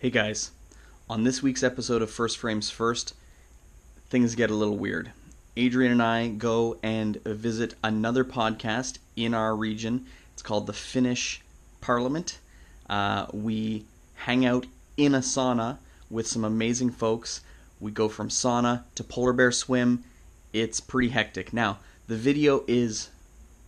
Hey guys, on this week's episode of First Frames First, things get a little weird. Adrian and I go and visit another podcast in our region. It's called the Finnish Parliament. Uh, we hang out in a sauna with some amazing folks. We go from sauna to polar bear swim. It's pretty hectic. Now, the video is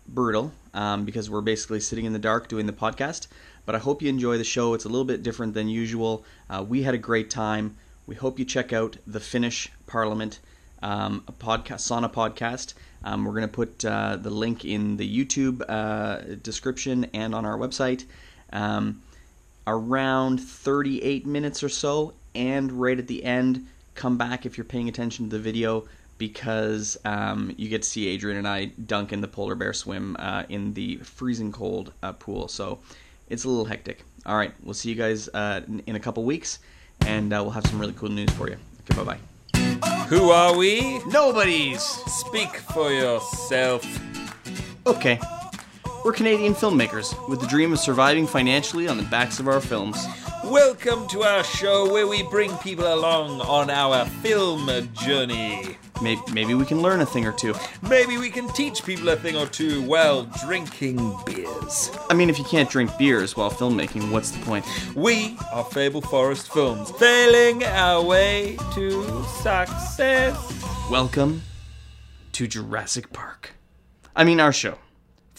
brutal um, because we're basically sitting in the dark doing the podcast. But I hope you enjoy the show. It's a little bit different than usual. Uh, we had a great time. We hope you check out the Finnish Parliament, um, podcast, sauna podcast. Um, we're going to put uh, the link in the YouTube uh, description and on our website. Um, around 38 minutes or so, and right at the end, come back if you're paying attention to the video because um, you get to see Adrian and I dunk in the polar bear swim uh, in the freezing cold uh, pool. So it's a little hectic. All right, we'll see you guys uh, in, in a couple weeks, and uh, we'll have some really cool news for you. Okay, bye bye. Who are we? Nobody's. Speak for yourself. Okay. We're Canadian filmmakers with the dream of surviving financially on the backs of our films. Welcome to our show where we bring people along on our film journey. Maybe, maybe we can learn a thing or two. Maybe we can teach people a thing or two while drinking beers. I mean, if you can't drink beers while filmmaking, what's the point? We are Fable Forest Films, failing our way to success. Welcome to Jurassic Park. I mean, our show.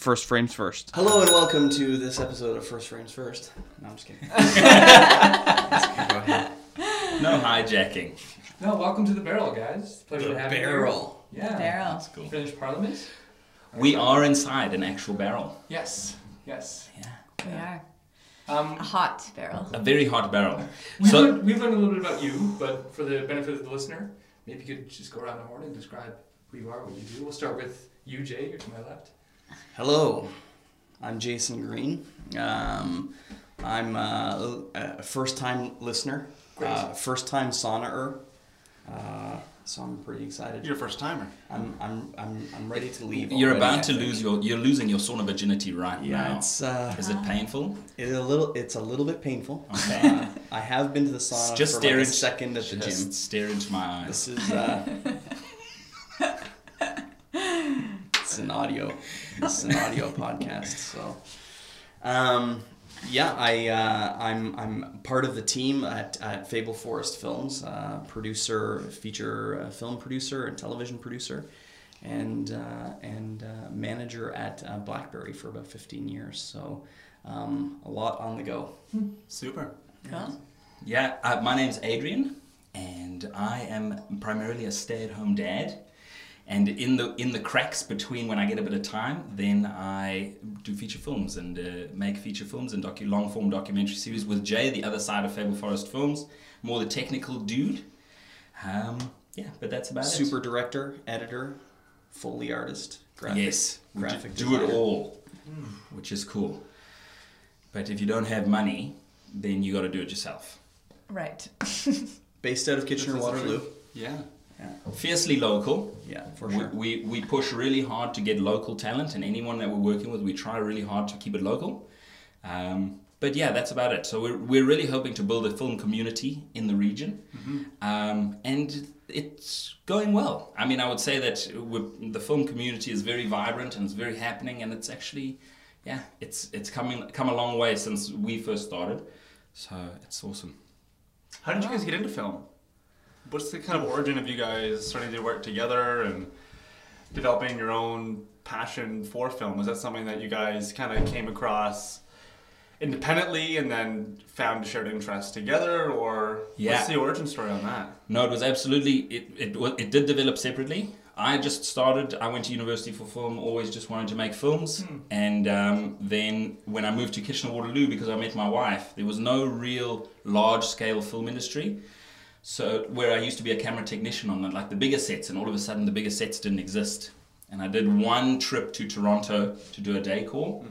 First Frames First. Hello and welcome to this episode of First Frames First. No, I'm just kidding. Go ahead. No hijacking. No, welcome to the barrel, guys. Pleasure to have barrel. you. Yeah. Barrel. That's cool. Finnish Parliament. We are inside an actual barrel. Yes. Yes. Yeah. We are. Um, A hot barrel. A very hot barrel. we've, So, learned, we've learned a little bit about you, but for the benefit of the listener, maybe you could just go around the horn and describe who you are, what you do. We'll start with you, Jay. You're to my left. Hello, I'm Jason Green. Um, I'm uh, a first time listener, uh, first time saunaer. Uh, so I'm pretty excited. You're a first timer. I'm, I'm, I'm, I'm ready to leave. you're already, about I to think. lose your. You're losing your sauna virginity right Yeah, now. it's uh, Is it painful? it's a little it's a little bit painful. Okay. Uh, I have been to the sauna Just for stare like a into- second at the Just gym. stare into my eyes. This is uh, it's an audio it's an audio podcast. So, um, yeah, I uh, I'm I'm part of the team at, at Fable Forest Films, uh, producer, feature uh, film producer, and television producer, and uh, and uh, manager at uh, BlackBerry for about fifteen years. So, um, a lot on the go. Super. Cool. Yeah, uh, my name's Adrian, and I am primarily a stay-at-home dad. And in the in the cracks between when I get a bit of time, then I do feature films and uh, make feature films and docu- long form documentary series with Jay, the other side of Fable Forest Films, more the technical dude. Um, yeah, but that's about it. Super director, editor, foley artist, graphic, Yes, we do, do it all, which is cool. But if you don't have money, then you got to do it yourself. Right. Based out of Kitchener Waterloo. Yeah. Fiercely local, Yeah, for We- sure. We, we push really hard to get local talent, and anyone that we're working with, we try really hard to keep it local. Um, but yeah, that's about it. So we're, we're really hoping to build a film community in the region, um, and it's going well. I mean, I would say that the film community is very vibrant and it's very happening, and it's actually, yeah, it's it's coming come a long way since we first started. So it's awesome. How did you guys get into film? What's the kind of origin of you guys starting to work together and developing your own passion for film? Was that something that you guys kind of came across independently and then found a shared interest together, or Yeah. what's the origin story on that? No, it was absolutely it. It it did develop separately. I just started. I went to university for film. Always just wanted to make films. And um, then when I moved to Kitchener Waterloo because I met my wife, there was no real large scale film industry. So where I used to be a camera technician on the, like the bigger sets, and all of a sudden the bigger sets didn't exist. And I did one trip to Toronto to do a day call,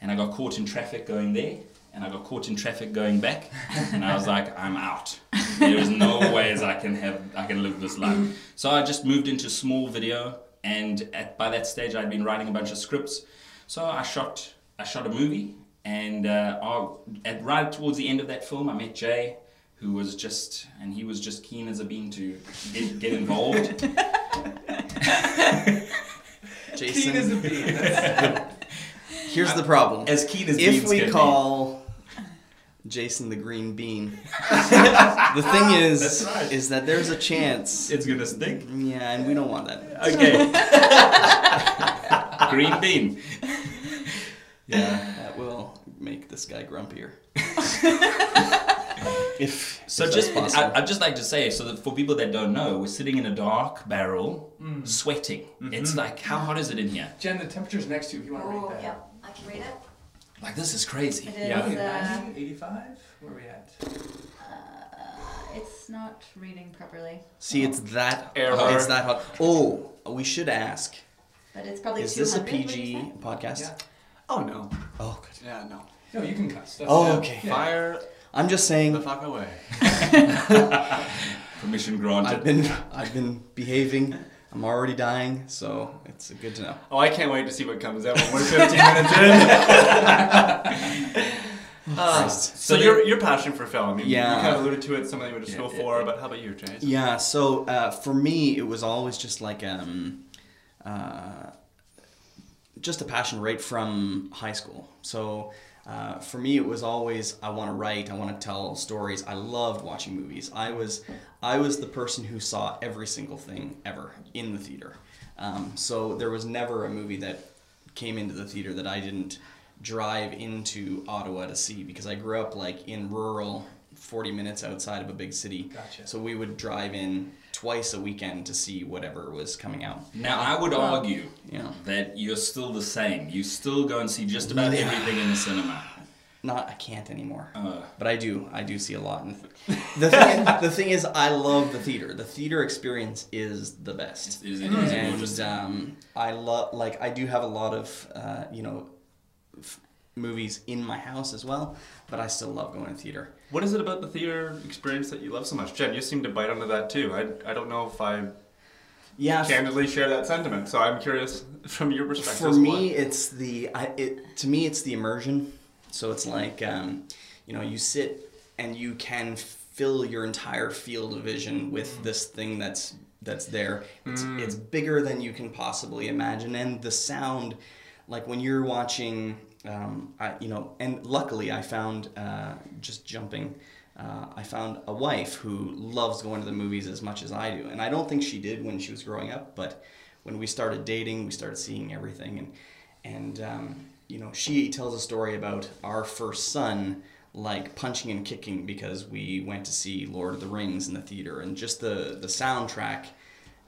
and I got caught in traffic going there, and I got caught in traffic going back, and I was like, I'm out. There is no ways I can have I can live this life. So I just moved into small video, and at, by that stage I'd been writing a bunch of scripts. So I shot I shot a movie, and uh, I- at right towards the end of that film, I met Jay. Who was just and he was just keen as a bean to get, get involved. Jason, Keen as a bean. Here's the problem. as keen as if beans we can be. call Jason the green bean, the thing is, right. is that there's a chance. it's gonna stick. Yeah, and we don't want that. Okay. Green bean. Yeah, that will make this guy grumpier. If So if just, possible. I, I'd just like to say, so that for people that don't know, we're sitting in a dark barrel, mm. sweating. Mm-hmm. It's like, how hot is it in here? Jen, the temperature's next to you if you want to Oh, rate that. Yeah, I can read it. Like this is crazy. It is, Yeah. uh, 85? Where are we at? Uh, it's not reading properly, See, it's oh. that. Error. It's that hot. Oh, we should ask. but it's probably Is this a 200, what'd you PG podcast? Yeah. Oh no. Oh, good. Yeah, no. No, you can cuss. That's Oh, okay. Yeah. Fire I'm just saying. the fuck away. Permission granted. I've been I've been behaving. I'm already dying, so it's good to know. Oh, I can't wait to see what comes out when we're 15 minutes in. Uh, so So your your passion for film, I mean, Yeah. you kind of alluded to it, something you went to Yeah, school yeah, for, yeah. but how about you, Jay? Yeah. So uh, for me, it was always just like um, uh, just a passion right from high school. So uh, for me, it was always I want to write, I want to tell stories. I loved watching movies. I was I was the person who saw every single thing ever in the theater. Um, so there was never a movie that came into the theater that I didn't drive into Ottawa to see because I grew up like in rural 40 minutes outside of a big city. Gotcha. So we would drive in twice a weekend to see whatever was coming out. Now, I would argue You know, that you're still the same. You still go and see just about Yeah. everything in the cinema. not I can't anymore. Uh, But I do. I do see a lot. And the thing, the thing is, I love the theater. The theater experience is the best. is it, is it and um, I love like I do have a lot of uh, you know f- movies in my house as well, but I still love going to theater. What is it about the theater experience that you love so much? Jen, you seem to bite onto that too. I, I don't know if I Yeah, candidly share that sentiment, so I'm curious from your perspective. for me it's the I, it to me it's the immersion so it's like um, you know you sit and you can fill your entire field of vision with this thing that's that's there it's, it's bigger than you can possibly imagine and the sound like when you're watching um, I, you know and luckily i found uh, just jumping uh, I found a wife who loves going to the movies as much as I do, and I don't think she did when she was growing up. But when we started dating, we started seeing everything, and and um, you know, she tells a story about our first son like punching and kicking because we went to see Lord of the Rings in the theater, and just the the soundtrack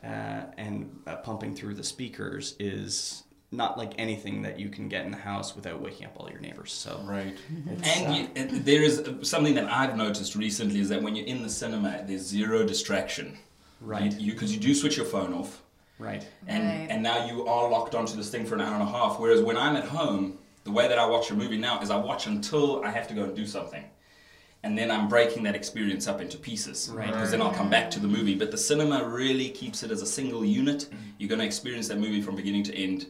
uh, and uh, pumping through the speakers is not like anything that you can get in the house without waking up all your neighbors. So Right. it's, And uh, you, and there is uh, something that I've noticed recently is that when you're in the cinema, there's zero distraction. Right. You because you, do switch your phone off, right. and Right. and now you are locked onto this thing for an hour and a half. Whereas when I'm at home, the way that I watch a movie now is I watch until I have to go and do something. And then I'm breaking that experience up into pieces. Right. Because then I'll come back to the movie. But the cinema really keeps it as a single unit. You're going to experience that movie from beginning to end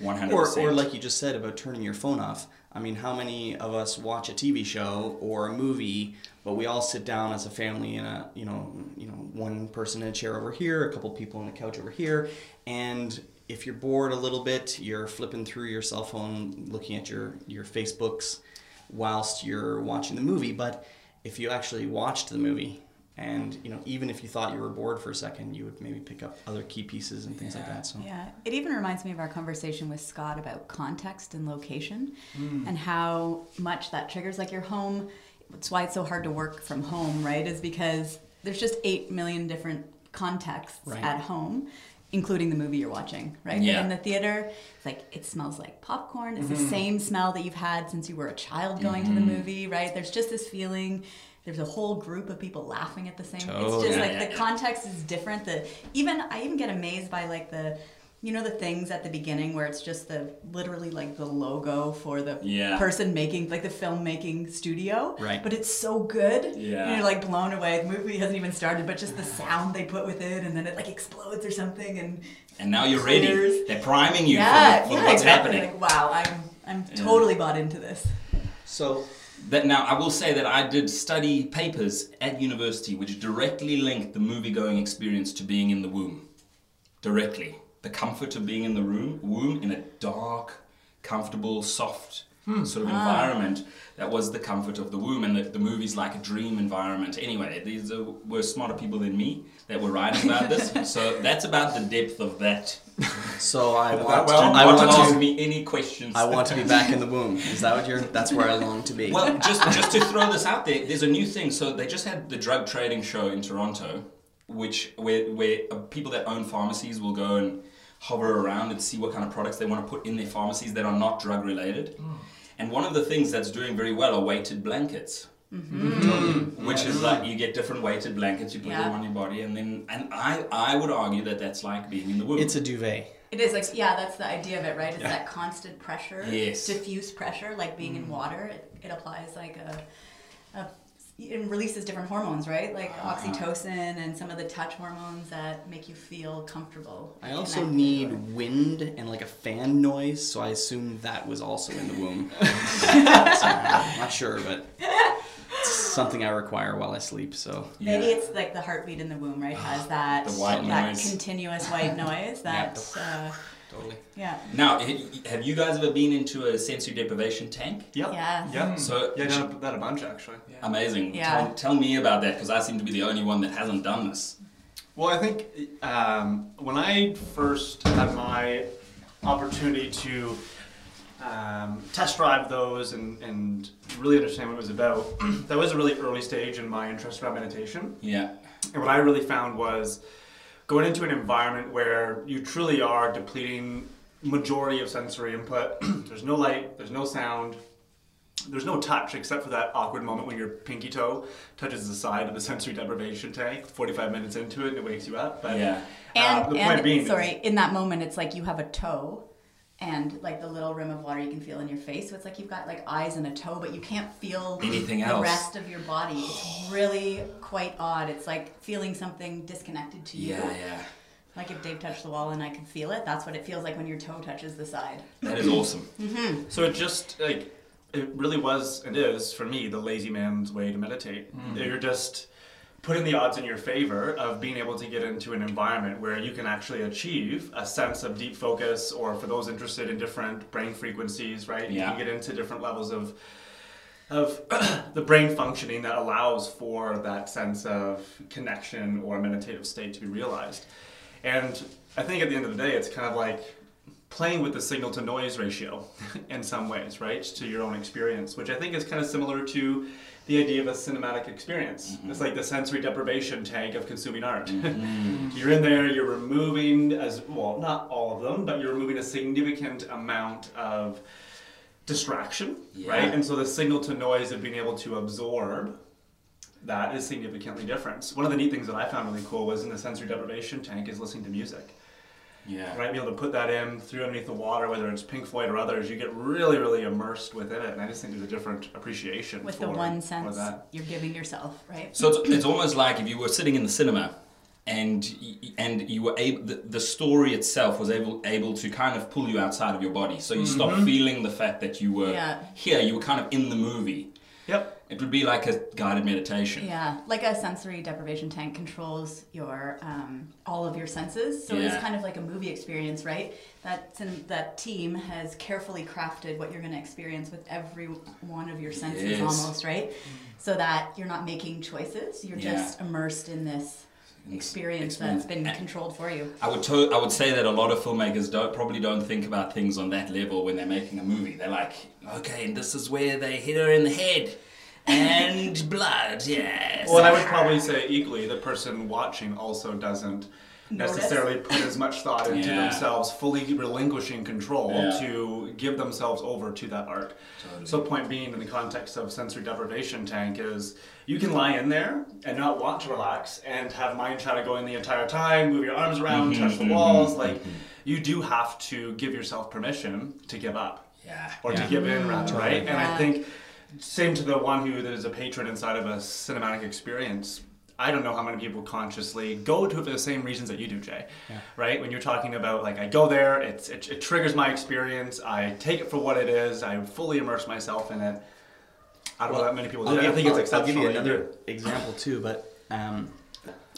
100%. Or, or like you just said about turning your phone off. I mean, how many of us watch a TV show or a movie, but we all sit down as a family in a, you know, you know, one person in a chair over here, a couple people on a couch over here, and if you're bored a little bit, you're flipping through your cell phone, looking at your your Facebooks, whilst you're watching the movie. But if you actually watched the movie, and you know, even if you thought you were bored for a second, you would maybe pick up other key pieces and things like that. So. Yeah, it even reminds me of our conversation with Scott about context and location mm. and how much that triggers. Like your home, it's why it's so hard to work from home, right? Is because there's just 8 million different contexts Right. at home, including the movie you're watching, right? Yeah. in the theater, it's like it smells like popcorn. It's the mm-hmm. same smell that you've had since you were a child mm-hmm. going to the movie, right? There's just this feeling. There's a whole group of people laughing at the same. totally. It's just Yeah, like yeah, the context is different. The even I even get amazed by like the you know the things at the beginning where it's just the literally like the logo for the Yeah. person making like the filmmaking studio. Right. But it's so good. Yeah. And you're like blown away. The movie hasn't even started, but just the sound they put with it and then it like explodes or something and and now you're ready. Clears. They're priming you yeah, for, for yeah, what's exactly. happening. Like wow, I'm I'm Yeah. totally bought into this. So That now I will say that I did study papers at university which directly linked the movie going experience to being in the womb. Directly. The comfort of being in the room womb in a dark, comfortable, soft hmm. sort of ah. environment. That was the comfort of the womb and the, the movie's like a dream environment. Anyway, these are, were smarter people than me that were writing about this. so that's about the depth of that. So I that want, well? to, I want want to ask me any questions. I want to be back in the womb. Is that what you're? That's where I long to be. Well, just just to throw this out there, there's a new thing. So they just had the drug trading show in Toronto, which where where uh, people that own pharmacies will go and hover around and see what kind of products they want to put in their pharmacies that are not drug related. And one of the things that's doing very well are weighted blankets. Mm-hmm. Which is like you get different weighted blankets, you put Yeah. them on your body, and then and I I would argue that that's like being in the womb. it's a duvet. It is like yeah, that's the idea of it, right? It's that constant pressure, Yes. diffuse pressure, like being in mm. water. It, it applies like a, a, it releases different hormones, right? Like Ah. oxytocin and some of the touch hormones that make you feel comfortable. I also need or- wind and like a fan noise, so I assume that was also in the womb. So, I'm not sure, but it's something I require while I sleep. So Maybe Yeah. it's like the heartbeat in the womb, right? Has that The white that noise. continuous white noise. That uh, totally. yeah. Now, have you guys ever been into a sensory deprivation tank? Yeah. Yeah. Yeah. So Yeah, done that a bunch actually. Amazing. Yeah. Tell, tell me about that because I seem to be the only one that hasn't done this. Well, I think um, when I first had my opportunity to um, test drive those and, and really understand what it was about, that was a really early stage in my interest around meditation. Yeah. And what I really found was going into an environment where you truly are depleting majority of sensory input. there's no light, there's no sound, there's no touch except for that awkward moment when your pinky toe touches the side of the sensory deprivation tank. 45 minutes into it, and it wakes you up. But Yeah. uh, And, the and point being, is- sorry, in that moment, it's like you have a toe, and like the little rim of water you can feel in your face. So it's like you've got like eyes and a toe, but you can't feel Anything the else. The rest of your body. It's oh. really quite odd. It's like feeling something disconnected to you. Yeah, yeah. Like if Dave touched the wall and I could feel it, that's what it feels like when your toe touches the side. That is awesome. Mm-hmm. So it just like it really was and is for me the lazy man's way to meditate. Mm. You're just putting the odds in your favor of being able to get into an environment where you can actually achieve a sense of deep focus or for those interested in different brain frequencies, right? You can get into different levels of of the brain functioning that allows for that sense of connection or meditative state to be realized. And I think at the end of the day, it's kind of like playing with the signal to noise ratio in some ways, right, to your own experience, which I think is kind of similar to the idea of a cinematic experience. Mm-hmm. It's like the sensory deprivation tank of consuming art. Mm-hmm. you're in there, you're removing, as well, not all of them, but you're removing a significant amount of distraction, Yeah. right? And so the signal to noise of being able to absorb that is significantly different. One of the neat things that I found really cool was in the sensory deprivation tank is listening to music. Yeah. Right, be able to put that in through underneath the water, whether it's Pink Floyd or others, you get really, really immersed within it, and I just think there's a different appreciation With for, the one sense that. you're giving yourself, right? So it's, it's almost like if you were sitting in the cinema and and you were able the, the story itself was able able to kind of pull you outside of your body. So you stop mm-hmm. feeling the fact that you were Yeah. here, you were kind of in the movie. Yep. It would be like a guided meditation. Yeah, like a sensory deprivation tank controls your um, all of your senses, so it's kind of like a movie experience, right? That that team has carefully crafted what you're going to experience with every one of your senses, Yes. almost right, so that you're not making choices. You're Yeah. just immersed in this experience that's been controlled for you. I would to- I would say that a lot of filmmakers don't probably don't think about things on that level when they're making a movie. They're like, okay, and this is where they hit her in the head, and blood, yes. Well, and I would probably say equally, the person watching also doesn't Notice. necessarily put as much thought into Yeah. themselves, fully relinquishing control Yeah. to give themselves over to that art. Totally. So, point being, in the context of sensory deprivation tank, is you can lie in there and not want to relax and have mind chatter going the entire time, move your arms around, mm-hmm, touch the mm-hmm, walls. Mm-hmm. Like, you do have to give yourself permission to give up yeah, or yeah. to give in rather right? And i think same to the one who is a patron inside of a cinematic experience i don't know how many people consciously go to it for the same reasons that you do jay. Right? When you're talking about like i go there it's it, it triggers my experience i take it for what it is i fully immerse myself in it. I don't know that many people do I'll that. give, I think it's I'll- exceptional. I'll give you another example too, but um,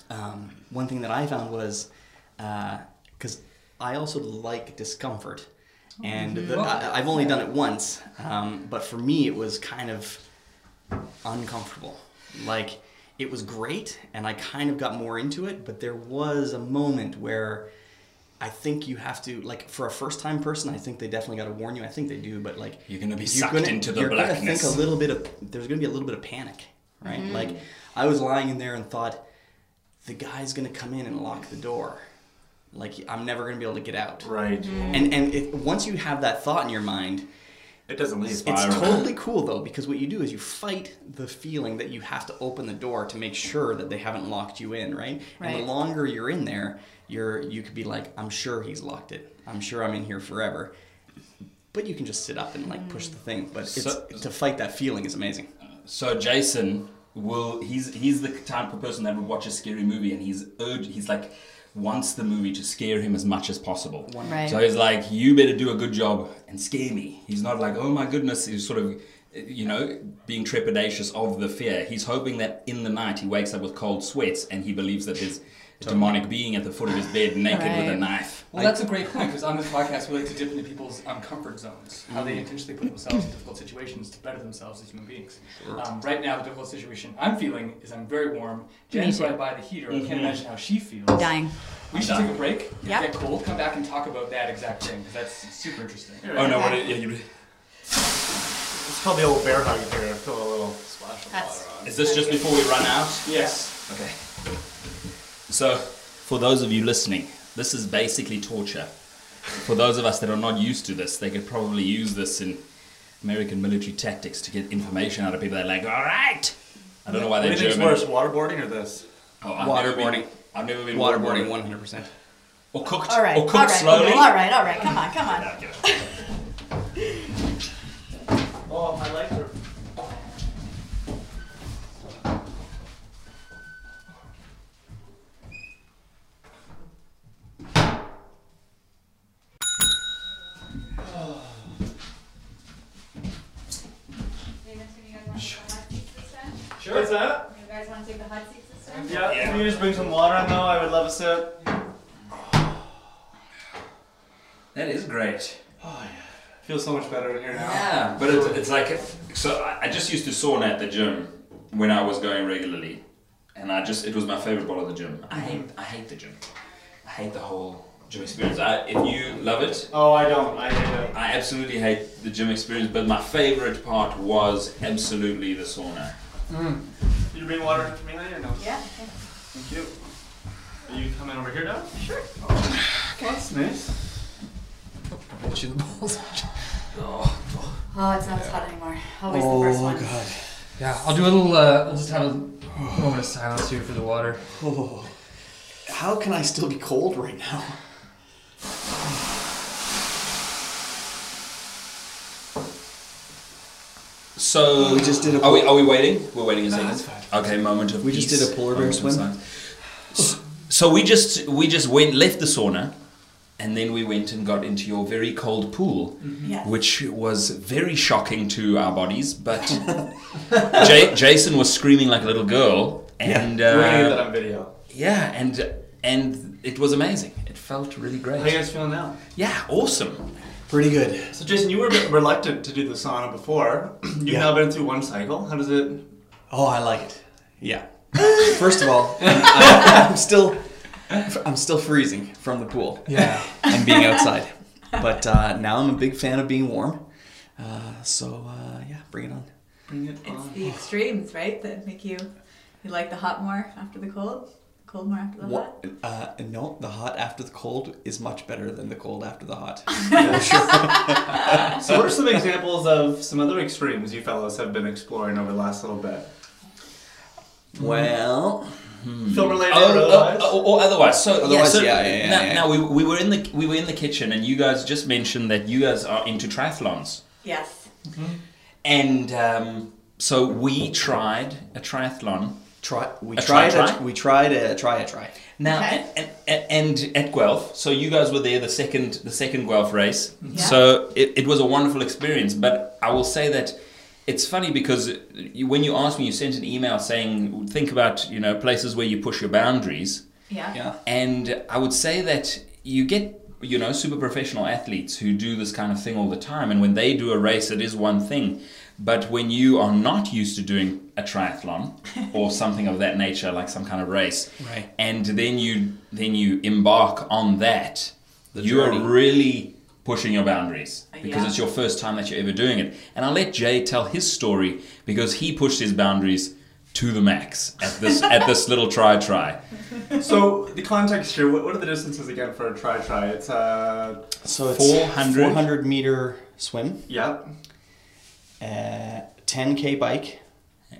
um, one thing that I found was because I also like discomfort, and the, I, I've only done it once, um, but for me it was kind of uncomfortable. Like it was great, and I kind of got more into it, but there was a moment where. I think you have to like for a first time person. I think they definitely got to warn you. I think they do, but like You're gonna be you're sucked gonna- into the you're gonna think a little bit of there's gonna be a little bit of panic, right? Like I was lying in there and thought the guy's gonna come in and lock the door, like I'm never gonna be able to get out. Right. Mm-hmm. And and it, once you have that thought in your mind, It doesn't leave. it's Spiral. totally cool though because what you do is you fight the feeling that you have to open the door to make sure that they haven't locked you in, right? right. And the longer you're in there, you're you could be like, I'm sure he's locked it. I'm sure I'm in here forever. But you can just sit up and like push mm-hmm. the thing. But it's So- to fight that feeling is amazing. So Jason will he's he's the type of person that would watch a scary movie and he's urge he's like wants the movie to scare him as much as possible. Right. So he's like, you better do a good job and scare me. He's not like, oh my goodness, he's sort of you know, being trepidatious of the fear. He's hoping that in the night he wakes up with cold sweats and he believes that there's a demonic being at the foot of his bed naked with a knife. Well, that's a great point because on this podcast we like to dip into people's um, comfort zones, how they intentionally put themselves in difficult situations to better themselves as human beings. Um, right now, the difficult situation I'm feeling is I'm very warm. Jen's right by the heater. I can't imagine how she feels. Dying. We should take a break, Yeah. get cold, come back and talk about that exact thing because that's super interesting. Oh no, what it, yeah, you, It's called the old bear hug here. Feel a little splash of water on. is this just before we run out? Yes. Okay. So, for those of you listening, this is basically torture. For those of us that are not used to this, they could probably use this in American military tactics to get information out of people. They're like, all right. I don't know why What do they're you think's German. worse, waterboarding or this? Oh, I've never been- Waterboarding. I've never been Waterboarding, waterboarded. 100%. Or cooked. All right. Or all cooked right. slowly. people, All right. All right. Come on. Come on. Okay. Oh, I like her. Sure. What's that? You guys want to take the hot seats system? Yeah, Yeah. Can you just bring some water on though? I would love a sip. That is great. Oh yeah. Feels so much better in here now. Yeah, but it's, it's like so. I I just used to sauna at the gym when I was going regularly, and I just it was my favorite part of the gym. I hate I hate the gym. I hate the whole gym experience. I, if you love it, Oh, I don't. I hate it. I absolutely hate the gym experience. But my favorite part was absolutely the sauna. Did you bring water for me later? No. Yeah. Thank you. Are you coming over here now? Sure. Oh, that's nice. I Watch you the balls. out. Oh, it's not as hot anymore. Always the first one. Oh my god. Yeah, I'll do a little. Uh, I'll just have a moment of silence here for the water. Oh, how can I still be cold right now? So We just did a Are we are we waiting? We're waiting a No, second. that's fine. Okay, moment of We just did a polar bear swim. So we just we just went left the sauna, and then we went and got into your very cold pool, Yes. which was very shocking to our bodies. But J- Jason was screaming like a little girl, and We're gonna get uh, that on video. yeah, and and it was amazing. It felt really great. How you guys feeling now? Yeah, awesome. Pretty good. So Jason, you were a bit reluctant to do the sauna before. You've Yeah. now been through one cycle. How does it? Oh, I like it. Yeah. First of all, I, I'm still, I'm still freezing from the pool Yeah. and being outside. But uh, now I'm a big fan of being warm. Uh, so uh, yeah, bring it on. Bring it on. It's on. the extremes, right? That make you you like the hot more after the cold, cold more after the hot. What, uh, no, the hot after the cold is much better than the cold after the hot. So, what are some examples of some other extremes you fellows have been exploring over the last little bit? Well, Film related Oh, or oh, otherwise? oh, or otherwise. So Otherwise, so yeah, yeah, yeah, Now, yeah. now we, we were in the we were in the kitchen, and you guys just mentioned that you guys are into triathlons, Yes. and um, so we tried a triathlon. Try. We A tried. try, a, try? We tried a try a try. Now Okay. and, and, and at Guelph, so you guys were there the second the second Guelph race. Yeah. So it, it was a wonderful experience. But I will say that it's funny because you, when you asked me, you sent an email saying think about you know places where you push your boundaries, Yeah. Yeah. and I would say that you get you know super professional athletes who do this kind of thing all the time, and when they do a race, it is one thing. But when you are not used to doing a triathlon or something of that nature, like some kind of race, Right. and then you then you embark on that, The you journey. are really pushing your boundaries because Yeah. it's your first time that you're ever doing it. And I'll let Jay tell his story because he pushed his boundaries to the max at this at this little try try. So the context here, what, what are the distances again for a try try? It's uh, So it's 400. 400 meter swim, yeah. Uh, 10k bike,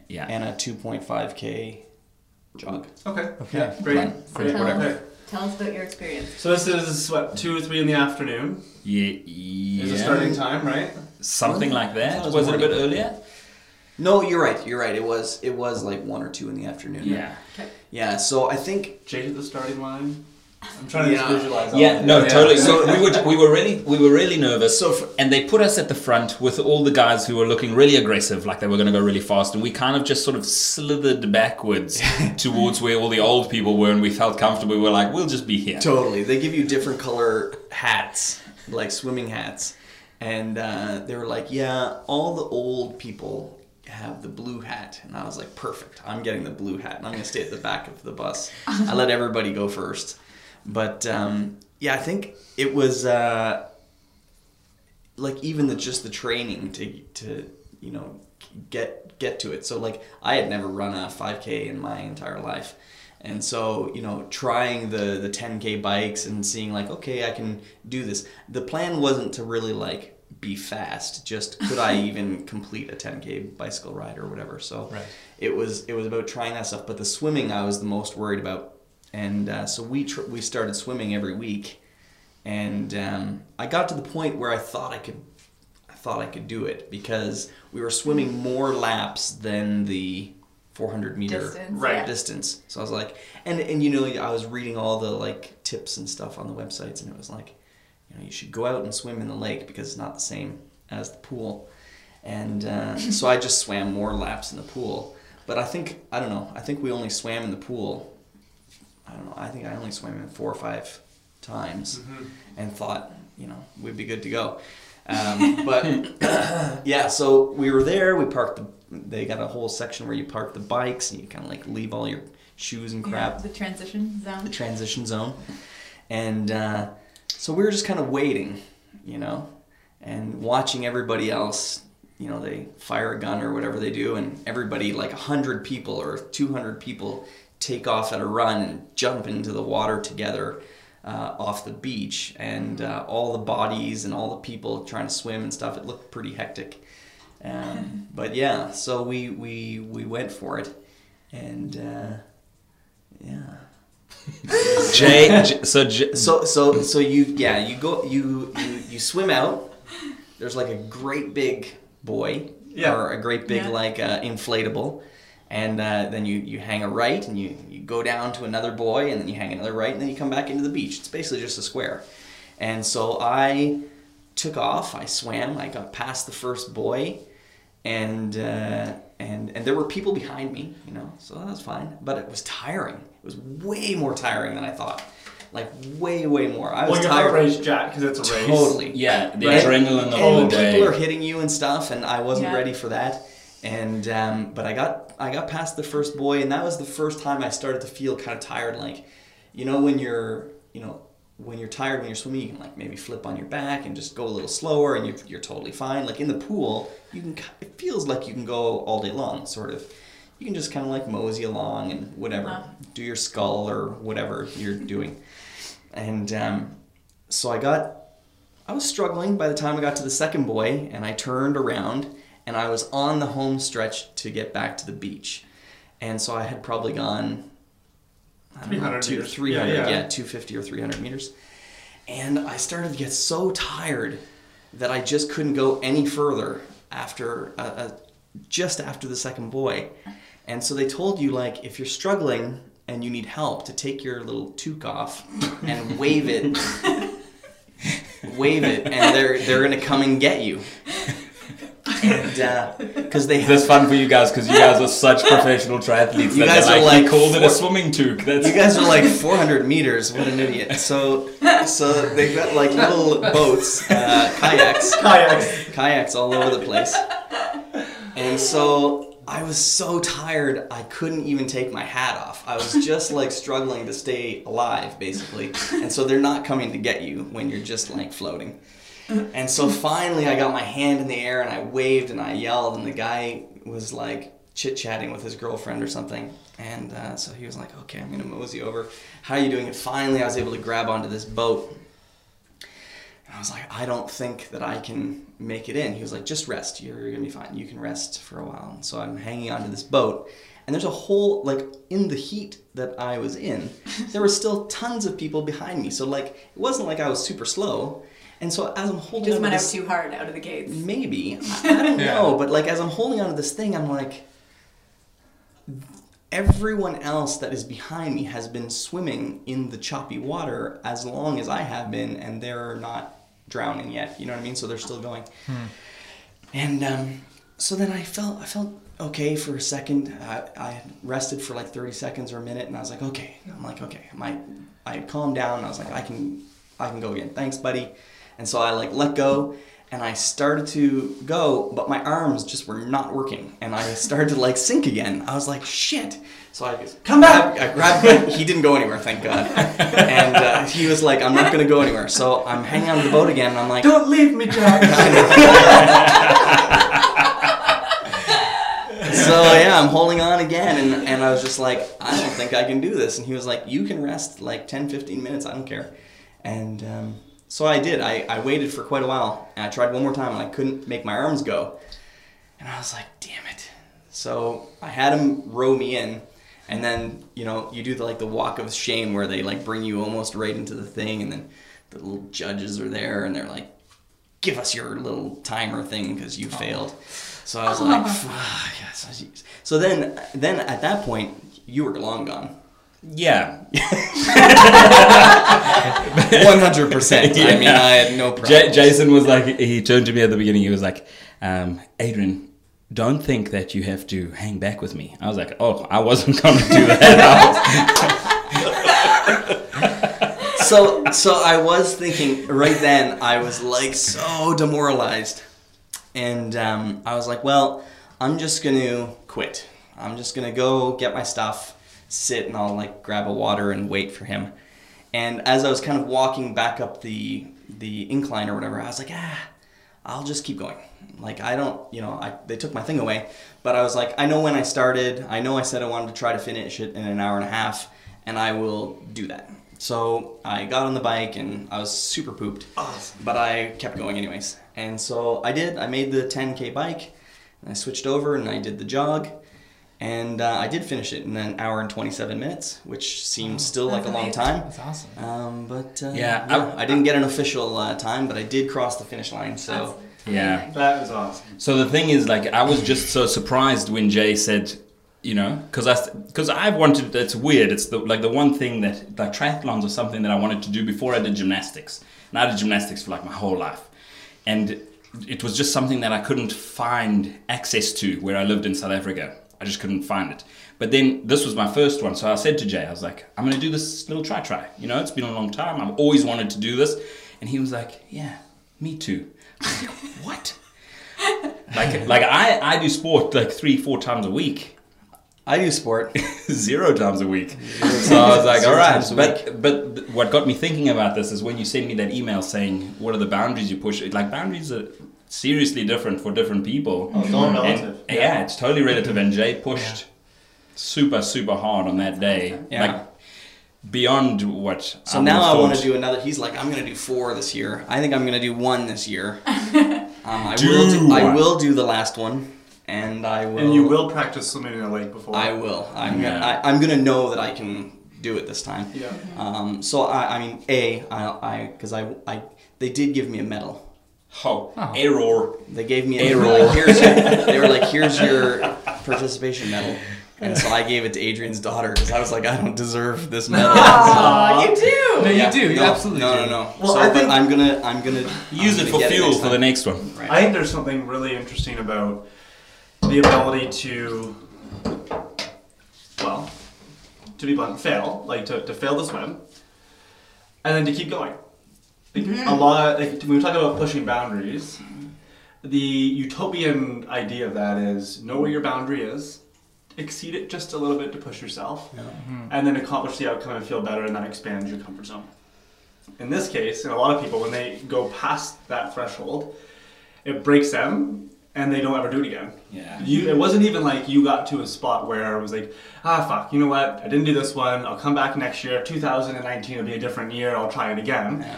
Yeah. and a 2.5k jog. Okay. Okay. Yeah. Great. Fine. Great. Tell, Okay. us, tell us about your experience. So this is what two or three in the afternoon yeah, is yeah. the starting time, right? Something like that. Was was it a bit earlier? No, you're right. You're right. It was it was like one or two in the afternoon. Yeah. Yeah. So I think Jake at the starting line. I'm trying to Yeah. just visualize. all Yeah, of it. no, totally. So- So we were we were really we were really nervous. So for- and they put us at the front with all the guys who were looking really aggressive, like they were going to go really fast, and we kind of just sort of slithered backwards towards where all the old people were, and we felt comfortable. We were like, we'll just be here. Totally. They give you different color hats, like swimming hats. And uh, they were like, yeah, all the old people have the blue hat. And I was like, perfect. I'm getting the blue hat. And I'm going to stay at the back of the bus. I let everybody go first. But um, yeah, I think it was uh, like even the just the training to, to you know, get get to it. So like I had never run a 5K in my entire life. And so, you know, trying the the 10k bikes and seeing like, okay, I can do this. The plan wasn't to really like be fast. Just could I even complete a 10k bicycle ride or whatever. So Right. it was it was about trying that stuff. But the swimming, I was the most worried about. And uh, so we tr- we started swimming every week, and um, I got to the point where I thought I could I thought I could do it because we were swimming more laps than the 400 meter Distance, Right. yeah. distance. So I was like, and and you know, I was reading all the like tips and stuff on the websites, and it was like, you know, you should go out and swim in the lake because it's not the same as the pool. And uh, so I just swam more laps in the pool. But I think I don't know. I think we only swam in the pool. I don't know. I think I only swam in four or five times, and thought you know we'd be good to go. Um, but yeah, so we were there. We parked the. They got a whole section where you park the bikes and you kind of like leave all your shoes and crap Yeah, the transition zone. the transition zone. And uh, so we were just kind of waiting, you know, and watching everybody else. You know, they fire a gun or whatever they do, and everybody, like 100 people or 200 people, take off at a run and jump into the water together uh, off the beach. And uh, all the bodies and all the people trying to swim and stuff, it looked pretty hectic. Um, but yeah, so we, we, we went for it. And uh, yeah. Jay, J- so J- So so so you yeah you go you you, you swim out. There's like a great big buoy Yeah. or a great big Yeah. like uh, inflatable, and uh, then you you hang a right and you you go down to another buoy and then you hang another right and then you come back into the beach. It's basically just a square, and so I took off. I swam. I got past the first buoy, and uh, and and there were people behind me, you know, so that was fine. But it was tiring. It was way more tiring than I thought. Like way, way more. I was Well, your tired. heart race, Jack, because it's a race. Totally. yeah, the Right? adrenaline the and whole people are hitting you and stuff, and I wasn't Yeah. ready for that. And um, but I got I got past the first buoy, and that was the first time I started to feel kind of tired. Like, you know, when you're you know when you're tired when you're swimming, you can like maybe flip on your back and just go a little slower, and you're you're totally fine. Like in the pool, you can it feels like you can go all day long, sort of. You can just kind of like mosey along and whatever, Uh-huh. do your skull or whatever you're doing. And um, so I got I was struggling by the time I got to the second buoy, and I turned around and I was on the home stretch to get back to the beach. And so I had probably gone I don't know, 300 two, meters. 300, Yeah, yeah, yeah. 250 or 300 meters. And I started to get so tired that I just couldn't go any further after uh, uh, just after the second buoy. And so they told you like if you're struggling and you need help to take your little toque off and wave it wave it and they're they're going to come and get you. And because they That's fun for you guys because you guys are such professional triathletes. You that guys they're like, like we called it a swimming toque. That's You guys are like 400 meters. What an idiot. So, so they've got like little boats, uh, kayaks, Kayaks. kayaks all over the place. And so I was so tired, I couldn't even take my hat off. I was just like struggling to stay alive, basically. And so they're not coming to get you when you're just like floating. And so finally, I got my hand in the air and I waved and I yelled, and the guy was like chit chatting with his girlfriend or something. And uh, so he was like, "Okay, I'm gonna mosey over. How are you doing?" And finally, I was able to grab onto this boat. And I was like, "I don't think that I can make it in." He was like, "Just rest. You're gonna be fine. You can rest for a while." And so I'm hanging onto this boat. And there's a whole like in the heat that I was in, there were still tons of people behind me. So like it wasn't like I was super slow. And so as I'm holding Just onto went out this- too hard out of the gates. Maybe. I, I don't know. But like as I'm holding onto this thing, I'm like everyone else that is behind me has been swimming in the choppy water as long as I have been and they're not drowning yet. You know what I mean? So they're still going. And um, so then I felt I felt okay for a second. I, I rested for like 30 seconds or a minute and I was like, okay. I'm like, okay. My I calmed down. I was like, I can I can go again. Thanks, buddy. And so I like let go and I started to go, but my arms just were not working, and I started to like sink again. I was like, shit. So I just come back. I grabbed. him. He didn't go anywhere, thank God. And uh, he was like, I'm not gonna go anywhere. So I'm hanging on to the boat again, and I'm like, Don't leave me, Jack. so yeah, I'm holding on again, and, and I was just like, I don't think I can do this. And he was like, you can rest like 10, 15 minutes, I don't care. And um, so I did. I, I waited for quite a while, and I tried one more time, and I couldn't make my arms go. And I was like, damn it. So I had him row me in, and then you know you do the like the walk of shame where they like bring you almost right into the thing, and then the little judges are there, and they're like, give us your little timer thing because you failed. So I was like, "Ah, yes. So then, then at that point, you were long gone. Yeah. One hundred percent. I mean, I had no problem. J- Jason was like, he turned to me at the beginning. He was like, um, Adrian, don't think that you have to hang back with me. I was like, oh, I wasn't going to do that. so so I was thinking right then I was like so demoralized, and um, I was like, well, I'm just gonna quit. I'm just gonna go get my stuff, sit, and I'll like grab a water and wait for him. And as I was kind of walking back up the the incline or whatever, I was like, ah, I'll just keep going. Like I don't, you know, I they took my thing away, but I was like, I know when I started. I know I said I wanted to try to finish it in an hour and a half, and I will do that. So I got on the bike and I was super pooped, but I kept going anyways. And so I did. I made the 10k bike, and I switched over and I did the jog, and uh, I did finish it in an hour and 27 minutes, which seems still like a long time. That's awesome. Um, but uh, Yeah, yeah, I- I, didn't get an official uh, time, but I did cross the finish line. So Yeah. That was awesome. So the thing is, like, I was just so surprised when Jay said, you know, because I because I've wanted. It's weird. It's the like the one thing that like triathlons are something that I wanted to do before I did gymnastics. And I did gymnastics for like my whole life, and it was just something that I couldn't find access to where I lived in South Africa. I just couldn't find it. But then this was my first one, so I said to Jay, I was like, I'm gonna do this little try try. You know, it's been a long time. I've always wanted to do this, and he was like, Yeah, me too. Like, what? like like I, I do sport like three four times a week I do sport. zero times a week so i was like all right but but what got me thinking about this is when you sent me that email saying what are the boundaries you push like boundaries are seriously different for different people Oh, it's all and, relative. yeah. it's totally relative and jay pushed super super hard on that day Yeah. like beyond what So I now I want to do another. He's like, I'm gonna do four this year. I think I'm gonna do one this year. Um, I Do will. Do, I will do the last one, and I will. And you will practice swimming in a lake before. I will. I'm Yeah. gonna. I, I'm gonna know that I can do it this time. Yeah. Um, so I, I mean, a i because I, I, they did give me a medal. Oh, oh, error They gave me A a roll. like, here's your, They were like, here's your participation medal. and so I gave it to Adrian's daughter because I was like, I don't deserve this medal. Aw, you do. No, you Yeah, do. You no, absolutely no, do. no, no. Well, so, I but think- I'm gonna, I'm gonna Use I'm it gonna for fuel next for the next one. Right. I think there's something really interesting about the ability to, well, to be blunt, fail, like to, to fail the swim, and then to keep going. Like, A lot, like when we talk about pushing boundaries, the utopian idea of that is know where your boundary is, exceed it just a little bit to push yourself, and then accomplish the outcome and feel better, and that expands your comfort zone. In this case, and a lot of people, when they go past that threshold, it breaks them and they don't ever do it again. Yeah. You, it wasn't even like you got to a spot where it was like, ah, fuck, you know what? I didn't do this one. I'll come back next year. 2019 will be a different year. I'll try it again. Yeah.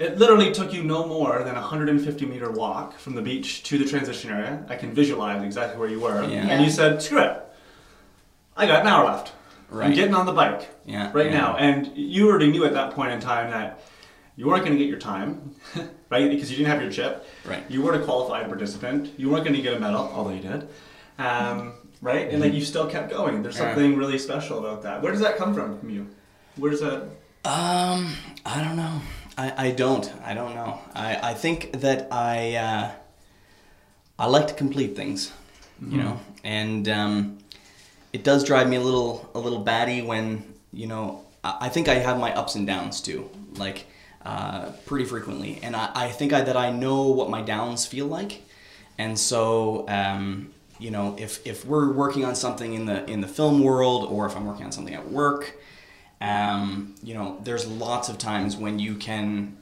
It literally took you no more than a 150 meter walk from the beach to the transition area. I can visualize exactly where you were. Yeah. And you said, screw it. I got an hour left. I'm getting on the bike Yeah. right yeah. now. And you already knew at that point in time that you weren't going to get your time, right? Because you didn't have your chip. Right. You weren't a qualified participant. You weren't going to get a medal, although you did. Um, right? And like you still kept going. There's something really special about that. Where does that come from from you? Where does that? Um, I don't know. I, I don't. I don't know. I, I think that I uh, I like to complete things, you know, and um, it does drive me a little a little batty when you know. I, I think I have my ups and downs too, like uh, pretty frequently, and I, I think I, that I know what my downs feel like, and so um, you know, if if we're working on something in the in the film world, or if I'm working on something at work um, you know, there's lots of times when you can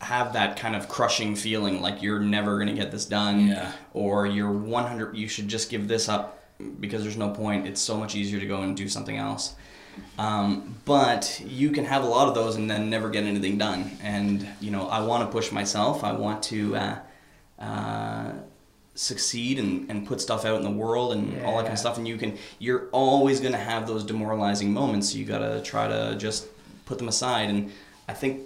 have that kind of crushing feeling like you're never going to get this done Yeah. or you're 100 you should just give this up because there's no point. It's so much easier to go and do something else. Um, but you can have a lot of those and then never get anything done. And you know i want to push myself. I want to uh, uh, succeed and, and put stuff out in the world and all that kind of stuff and you can you're always going to have those demoralizing moments so you got to try to just put them aside and i think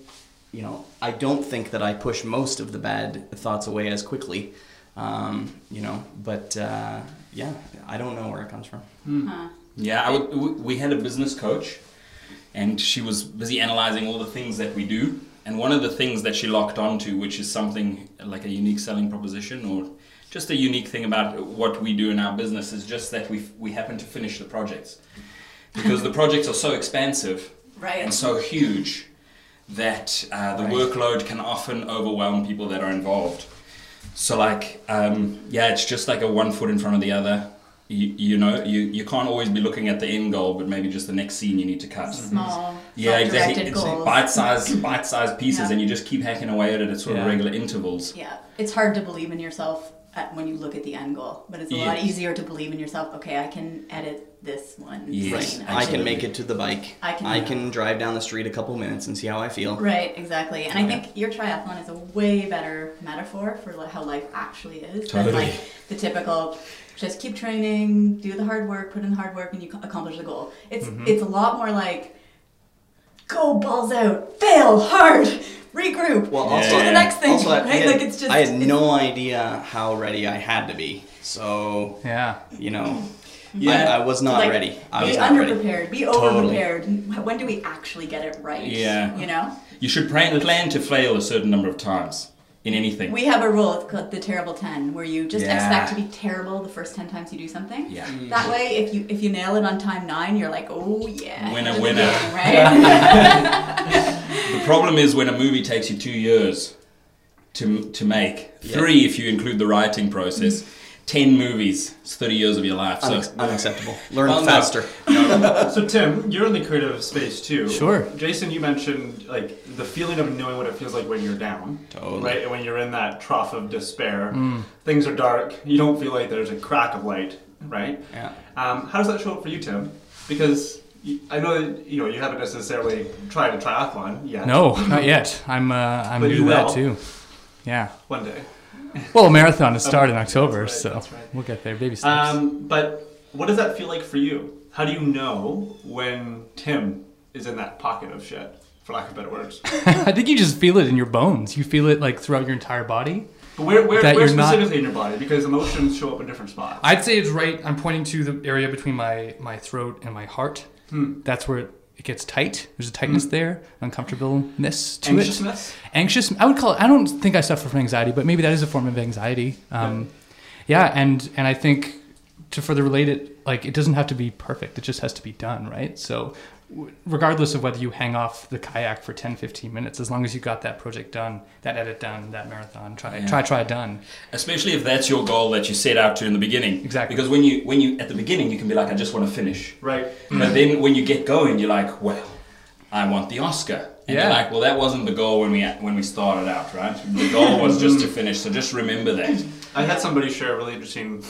you know i don't think that i push most of the bad thoughts away as quickly um, you know but uh, yeah i don't know where it comes from Huh. Yeah, I would, we had a business coach, and she was busy analyzing all the things that we do. And one of the things that she locked onto, which is something like a unique selling proposition or just a unique thing about what we do in our business, is just that we we happen to finish the projects because the projects are so expansive Right. and so huge that uh, the Right. workload can often overwhelm people that are involved. So like, um, yeah, it's just like a one foot in front of the other. You, you know, you, you can't always be looking at the end goal, but maybe just the next scene you need to cut. Small, mm-hmm. Yeah, exactly. self-directed It's goals. bite-sized, bite-sized pieces, Yeah. and you just keep hacking away at it at sort of regular intervals. Yeah, it's hard to believe in yourself at, when you look at the end goal, but it's a lot easier to believe in yourself. Okay, I can edit this one. Yes. scene. i can make it to the bike I can- I can drive down the street a couple minutes and see how i feel Right, exactly. And I think your triathlon is a way better metaphor for how life actually is than like the typical just keep training, do the hard work, put in the hard work, and you accomplish the goal. It's mm-hmm. it's a lot more like go balls out, fail hard, regroup, Well, Yeah, also, do the next thing. also, I, right? had, like it's just I had no idea how ready I had to be. So, Yeah. you know, Yeah. I, I was not like, ready. I be was not ready. underprepared, be Totally. overprepared. When do we actually get it right? Yeah. You know? You should plan, plan to fail a certain number of times in anything. We have a rule, it's called the terrible 10, where you just Yeah. expect to be terrible the first 10 times you do something. yeah. Mm. That way, if you if you nail it on time nine, you're like, oh yeah, Winner, into winner. game, right? The problem is when a movie takes you two years to to make, Yeah. three if you include the writing process, mm. Ten movies, it's thirty years of your life. So Unex- unacceptable. Learn Well, no. faster. So Tim, you're in the creative space too. Sure. Jason, you mentioned like the feeling of knowing what it feels like when you're down. Totally. Right, when you're in that trough of despair, things are dark. You don't feel like there's a crack of light. Right. Yeah. Um, how does that show up for you, Tim? Because I know that you know you haven't necessarily tried a triathlon yet. No, not yet. I'm uh, I'm But new you to that too. Yeah. One day. Well, a marathon is starting in October, right, so right. we'll get there. Baby steps. Um, but what does that feel like for you? How do you know when Tim is in that pocket of shit, for lack of better words? I think you just feel it in your bones. You feel it like throughout your entire body. But where, where, where you're not- specifically in your body? Because emotions show up in different spots. I'd say it's right. I'm pointing to the area between my, my throat and my heart. Hmm. That's where it, it gets tight. There's a tightness there, uncomfortableness to it. Anxiousness? Anxious. I would call it. I don't think I suffer from anxiety, but maybe that is a form of anxiety. Um, yeah, and and I think to further relate it, like it doesn't have to be perfect. It just has to be done right. So. W- Regardless of whether you hang off the kayak for 10, 15 minutes, as long as you got that project done, that edit done, that marathon, try, Yeah. try, try done. Especially if that's your goal that you set out to in the beginning. Exactly. Because when you when you at the beginning you can be like, I just want to finish. Right. But then when you get going, you're like, well, I want the Oscar. And Yeah. you're like, well, that wasn't the goal when we when we started out, right? The goal was just to finish. So just remember that. I had somebody share a really interesting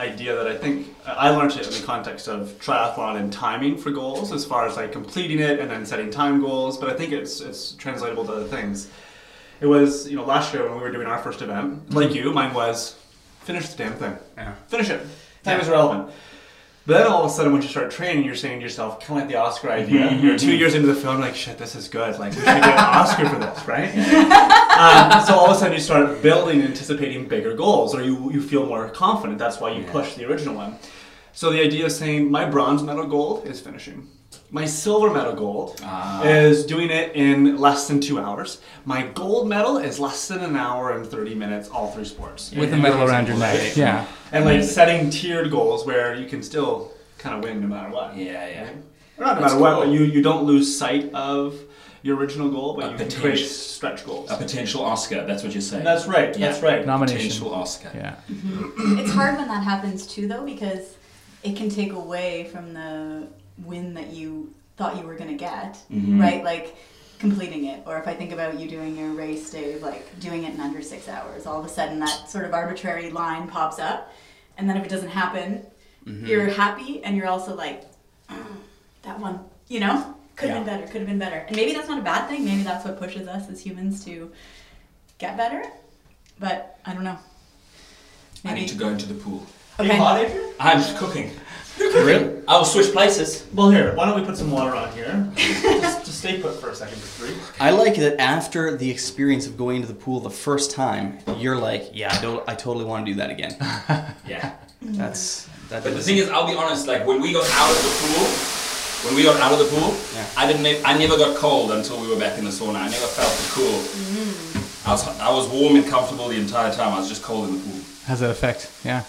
idea that I think I learned it in the context of triathlon and timing for goals, as far as like completing it and then setting time goals. But I think it's it's translatable to other things. It was you know last year when we were doing our first event, like mm-hmm. you, mine was finish the damn thing. Yeah. Finish it. Time is relevant. But then all of a sudden, when you start training, you're saying to yourself, kind of like the Oscar idea. You're two years into the film, like, shit, this is good. Like, we should get an Oscar for this, right? um, so all of a sudden, you start building, anticipating bigger goals, or you, you feel more confident. That's why you Yeah. push the original one. So the idea of saying, my bronze medal gold is finishing. My silver medal gold Ah. is doing it in less than two hours. My gold medal is less than an hour and 30 minutes, all three sports. With a medal around your neck. Right? Yeah. And like setting tiered goals where you can still kind of win no matter what. Yeah, yeah. Or not no That's matter what, cool. but you, you don't lose sight of your original goal, but A you can create stretch goals. A potential Oscar. That's what you're saying. That's right. Yeah. That's right. Nomination. Potential Oscar. Yeah. It's hard when that happens too, though, because it can take away from the win that you thought you were going to get, Mhm. right? Like completing it. Or if I think about you doing your race, Dave, like doing it in under six hours, all of a sudden that sort of arbitrary line pops up. And then if it doesn't happen, you're happy and you're also like, "Mm, that one, you know, could have been better, could have been better. And maybe that's not a bad thing. Maybe that's what pushes us as humans to get better. But I don't know. I need to go into the pool. Are you Okay. hot, Adrian? I'm cooking. Really? I'll switch places. Well, here, why don't we put some water on here? just, just stay put for a second, for three. I like that after the experience of going to the pool the first time, you're like, yeah, I, don't, I totally want to do that again. Yeah. Mm. That's that. But the thing is, I'll be honest. Like when we got out of the pool, when we got out of the pool, Yeah. I didn't. I never got cold until we were back in the sauna. I never felt the cool. Mm. I was. I was warm and comfortable the entire time. I was just cold in the pool. Has that effect? Yeah.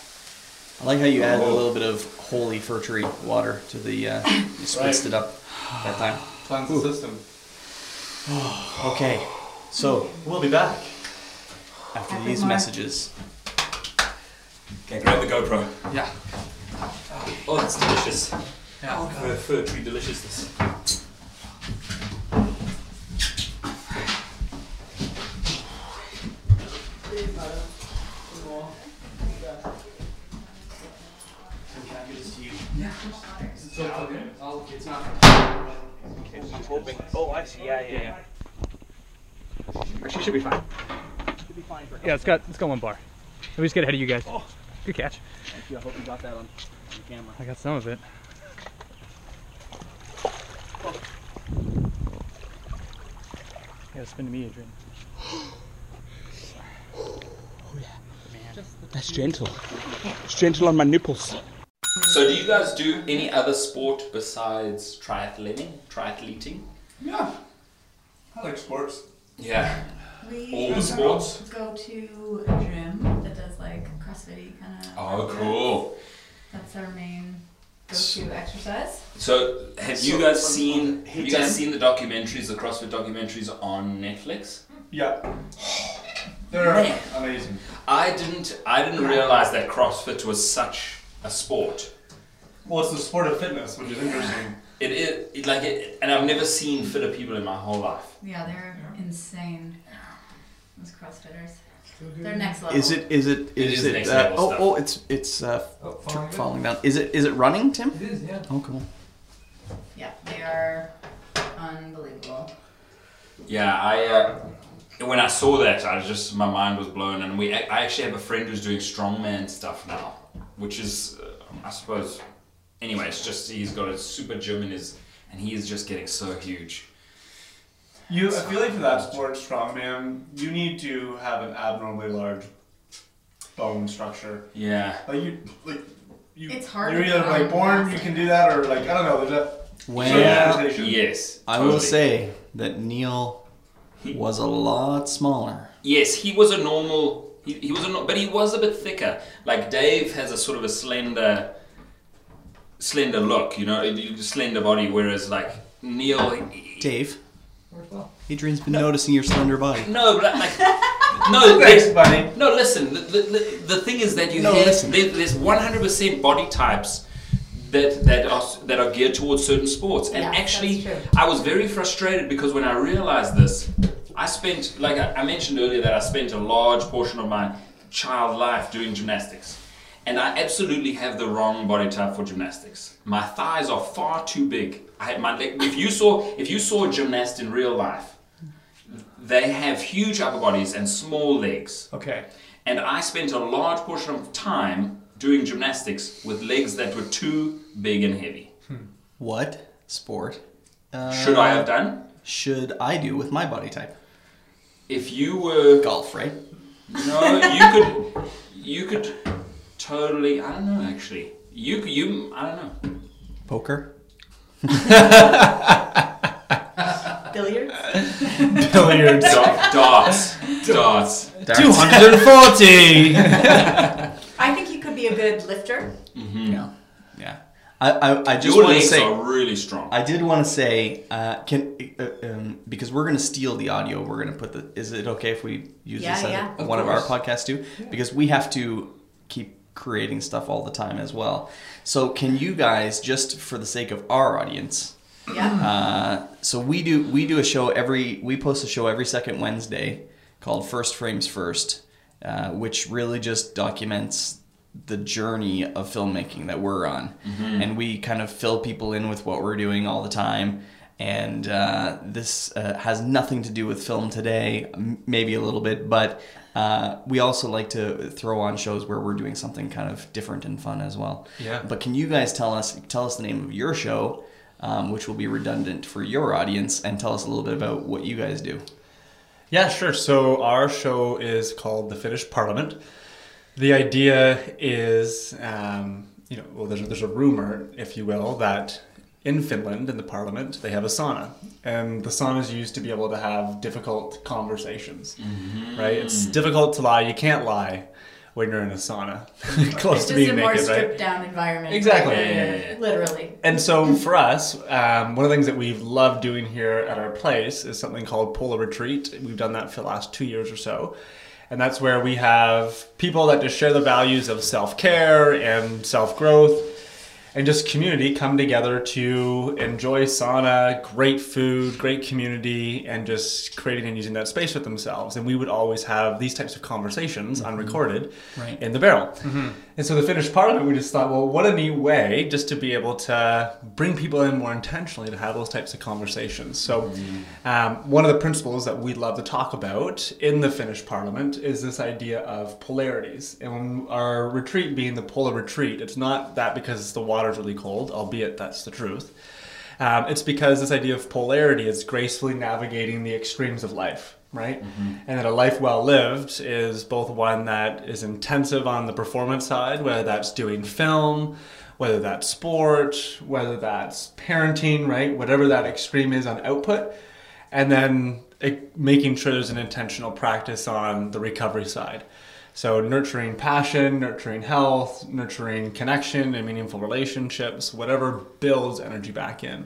I like how you added a Oh. little bit of holy fir tree water to the. Uh, you spritzed it up that time. Cleanse the system. Okay, so We'll be back. after Happy these Mark. messages, Okay, grab the GoPro. Yeah. Oh, that's delicious. Yeah. Fir, fir tree deliciousness. I'm hoping. Oh, I see. Yeah, yeah, yeah. She should be fine. Yeah, it's got it's got one bar. Let me just get ahead of you guys. Oh. Good catch. Thank you. I hope you got that on, on camera. I got some of it. Yeah, spin to me, Adrian. Oh, that's gentle. It's gentle on my nipples. So, do you guys do any other sport besides triathleting? Triathleting? Yeah. I like sports. Yeah. We All the sports? go to a gym that does like CrossFit kind of. Oh, cool. That's our main go-to exercise. So, have you So, guys seen? Have you guys Tim. seen the documentaries, the CrossFit documentaries on Netflix? Yeah. They're Man. amazing. I didn't. I didn't realize that CrossFit was such a sport. Well, it's the sport of fitness, which is interesting. It is it, like it, and I've never seen fitter people in my whole life. Yeah, they're insane. Those CrossFitters. They're next level. is it is it It is is it? next uh, level oh stuff. oh, it's it's uh, Oh, falling good? falling down. Is it is it running, Tim? It is, yeah. Oh, cool. Yeah, they are unbelievable. Yeah, I. Uh, when I saw that, I just my mind was blown, and we. I actually have a friend who's doing strongman stuff now, which is, uh, I suppose. Anyway, it's just he's got a super gym in his, and he is just getting so huge. You, I feel like for that sport, strongman, you need to have an abnormally large bone structure. Yeah. Like you, like you. It's hard You're either like born, you can do that, or like I don't know. There's a When Yeah. limitation. Yes. I will say that Neil was a lot smaller. Yes, he was a normal. He, he was a, no- but he was a bit thicker. Like Dave has a sort of a slender, slender look. You know, a slender body. Whereas like Neil, he- Dave, Adrian's been noticing your slender body. no, but like no, Thanks, there's- buddy. no. Listen, the, the, the, the thing is that you No, have listen. there, there's 100% body types. That, that are that are geared towards certain sports, and Yeah, actually. I was very frustrated because when I realized this, I spent, like I, I mentioned earlier, that I spent a large portion of my child life doing gymnastics. And I absolutely have the wrong body type for gymnastics. My thighs are far too big. I had my leg, if you saw if you saw a gymnast in real life, they have huge upper bodies and small legs. Okay. And I spent a large portion of time doing gymnastics with legs that were too big and heavy. What sport uh, Should I have done? should I do with my body type? If you were Golf, right? No, you could, you could totally. I don't know. Actually, you. You. I don't know. Poker. Billiards? Billiards. Da- Dots. Darts. Two hundred and forty. I think you could be a good lifter. Mm-hmm. Yeah. Yeah. I, I, I just want to say. are really strong. I did want to say, uh, can uh, um, because we're going to steal the audio. We're going to put the. Is it okay if we use Yeah, this as yeah. a- one of our podcasts too? Because we have to keep creating stuff all the time as well. So can you guys, just for the sake of our audience, Yeah. uh, so we do we do a show every we post a show every second Wednesday called First Frames First, uh, which really just documents the journey of filmmaking that we're on, and we kind of fill people in with what we're doing all the time. And uh, this uh, has nothing to do with film today, m- maybe a little bit, but uh, we also like to throw on shows where we're doing something kind of different and fun as well. Yeah. But can you guys tell us tell us the name of your show, um, which will be redundant for your audience, and tell us a little bit about what you guys do? Yeah, sure. So our show is called The Finnish Parliament. The idea is, um, you know, well, there's a, there's a rumor, if you will, that in Finland, in the parliament, they have a sauna. And the sauna is used to be able to have difficult conversations, right? It's difficult to lie. You can't lie when you're in a sauna. Close it's to just being a more naked, right? stripped down environment. Exactly. right? Yeah, yeah, yeah. Literally. And so for us, um, one of the things that we've loved doing here at our place is something called Polar Retreat. We've done that for the last two years or so. And that's where we have people that just share the values of self care and self growth and just community come together to enjoy sauna, great food, great community, and just creating and using that space with themselves. And we would always have these types of conversations mm-hmm. unrecorded Right. in the barrel. Mm-hmm. And so the Finnish Parliament, we just thought, well, what a neat way just to be able to bring people in more intentionally to have those types of conversations. So mm-hmm. um, one of the principles that we love to talk about in the Finnish Parliament is this idea of polarities. And our retreat being the polar retreat, it's not that because it's the water's really cold, albeit that's the truth. Um, it's because this idea of polarity is gracefully navigating the extremes of life, right? And that a life well lived is both one that is intensive on the performance side, whether that's doing film, whether that's sport, whether that's parenting, right? Whatever that extreme is on output. And then it, making sure there's an intentional practice on the recovery side. So, nurturing passion, nurturing health, nurturing connection and meaningful relationships, whatever builds energy back in.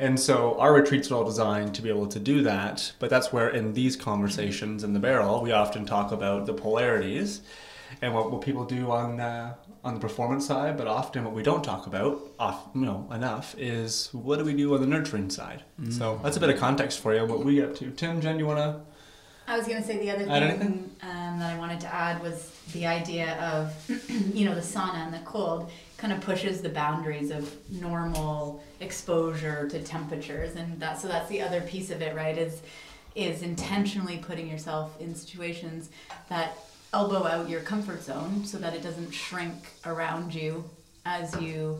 And so, our retreats are all designed to be able to do that. But that's where, in these conversations in the barrel, we often talk about the polarities and what, what people do on uh, on the performance side. But often, what we don't talk about, off, you know, enough is what do we do on the nurturing side. So that's a bit of context for you what we get up to. Tim, Jen, you want to? I was going to say the other thing um, that I wanted to add was the idea of, you know, the sauna and the cold kind of pushes the boundaries of normal exposure to temperatures, and that so that's the other piece of it, right? Is is intentionally putting yourself in situations that elbow out your comfort zone so that it doesn't shrink around you as you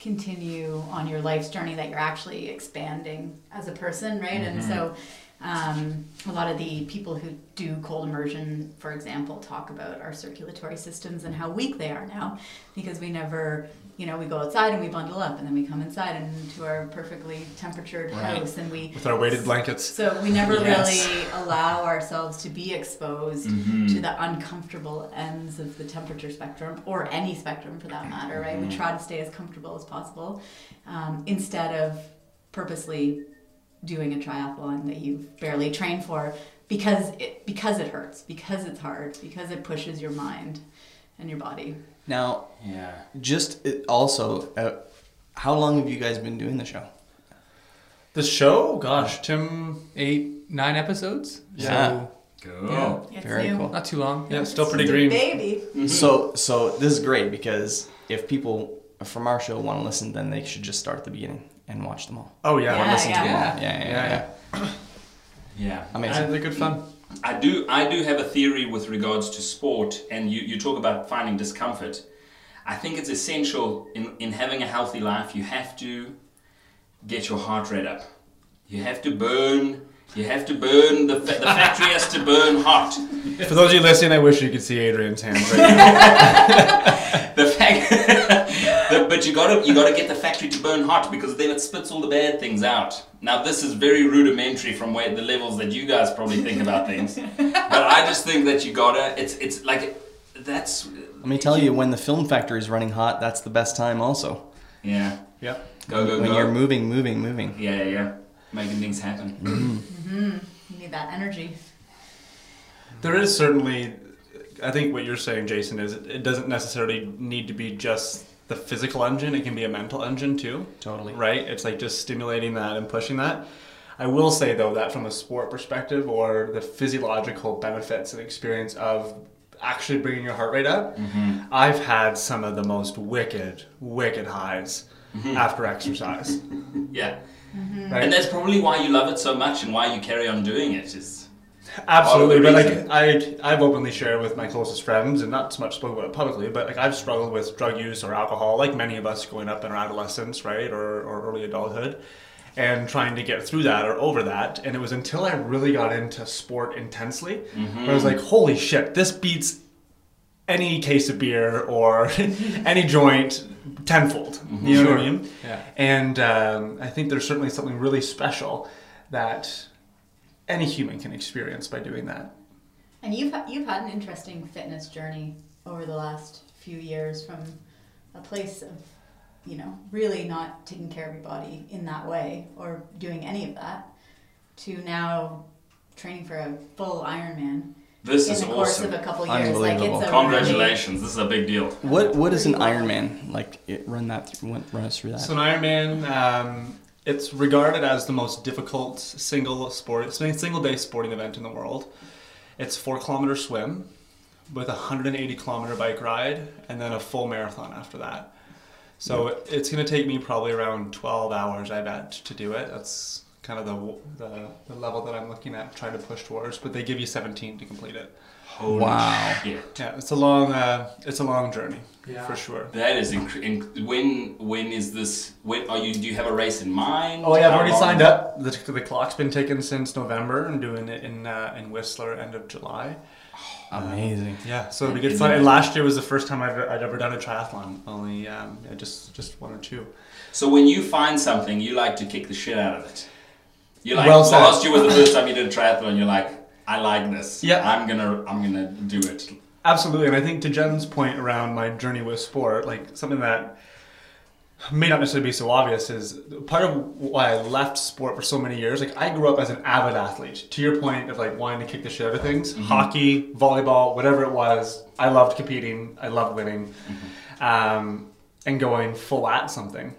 continue on your life's journey that you're actually expanding as a person, right? And so Um, a lot of the people who do cold immersion, for example, talk about our circulatory systems and how weak they are now because we never, you know, we go outside and we bundle up and then we come inside and into our perfectly temperatured Right. house and we With our weighted blankets. so we never Yes. really allow ourselves to be exposed Mm-hmm. to the uncomfortable ends of the temperature spectrum, or any spectrum for that matter, right? We try to stay as comfortable as possible um, instead of purposely doing a triathlon that you've barely trained for because it because it hurts, because it's hard, because it pushes your mind and your body. Now, Yeah. just uh, also, uh, how long have you guys been doing the show? The show, gosh, Tim. Eight, nine episodes. Yeah. Go. It's Very new. cool. Not too long. Yeah, still It's pretty a green. Baby. So, so this is great because if people from our show want to listen, then they should just start at the beginning and watch them all. Oh yeah, Yeah, Listen to yeah. them. Yeah, yeah, Yeah, yeah. yeah. Yeah. Amazing. And they're good fun. I do I do have a theory with regards to sport and you, you talk about finding discomfort. I think it's essential in, in having a healthy life you have to get your heart rate up. You have to burn you have to burn the, fa- the factory has to burn hot. For those of you listening, I wish you could see Adrian's hands right now. The fact the, but you gotta you gotta get the factory to burn hot because then it spits all the bad things out. Now this is very rudimentary from where the levels that you guys probably think about things. But I just think that you gotta it's it's like that's Let me tell you, when the film factory is running hot, that's the best time. Also, Yeah. yep. Go go when go. you're moving, moving, moving. yeah, yeah, yeah. Making things happen. mm-hmm. You need that energy. There is certainly, I think what you're saying, Jason, is it, it doesn't necessarily need to be just the physical engine. It can be a mental engine too. Totally. Right? It's like just stimulating that and pushing that. I will say though that from a sport perspective, or the physiological benefits and experience of actually bringing your heart rate up, mm-hmm. I've had some of the most wicked, wicked highs mm-hmm. after exercise. Yeah. Mm-hmm. Right? And that's probably why you love it so much and why you carry on doing it is Absolutely, but like I, I've openly shared with my closest friends, and not so much spoken about publicly, but like I've struggled with drug use or alcohol, like many of us growing up in our adolescence, right, or, or early adulthood, and trying to get through that or over that. And it was until I really got into sport intensely, where I was like, holy shit, this beats any case of beer or any joint tenfold. You know what I mean? Yeah. And um, I think there's certainly something really special that any human can experience by doing that. And you've you've had an interesting fitness journey over the last few years from a place of you know really not taking care of your body in that way or doing any of that to now training for a full Ironman This in is the course awesome. of a couple years. Like it's Unbelievable. a Congratulations. This is a big deal. What What is an Ironman like? It, run that through, run, run us through that. So an Ironman, um, it's regarded as the most difficult single sport, single day sporting event in the world. It's four kilometer swim with a 180 kilometer bike ride and then a full marathon after that. So it's going to take me probably around 12 hours, I bet, to do it. That's kind of the, the the level that I'm looking at trying to push towards. But they give you 17 to complete it. Holy Wow. shit. Yeah, it's a long uh, it's a long journey Yeah. for sure. That is inc- inc- when when is this when are you do you have a race in mind? Oh yeah, I've already long? signed up. The, the clock's been taken since November. I'm doing it in uh, in Whistler end of July. Amazing. Yeah, so it'll be good fun. And last year was the first time I've, I'd ever done a triathlon. Only um, yeah, just just one or two. So when you find something, you like to kick the shit out of it. You like Well said. last year was the first time you did a triathlon. You're like, I like this. Yeah. I'm gonna I'm gonna do it. Absolutely, and I think to Jen's point around my journey with sport, like something that may not necessarily be so obvious is part of why I left sport for so many years. Like I grew up as an avid athlete. To your point of like wanting to kick the shit out of things, hockey, volleyball, whatever it was, I loved competing. I loved winning, um, and going full at something.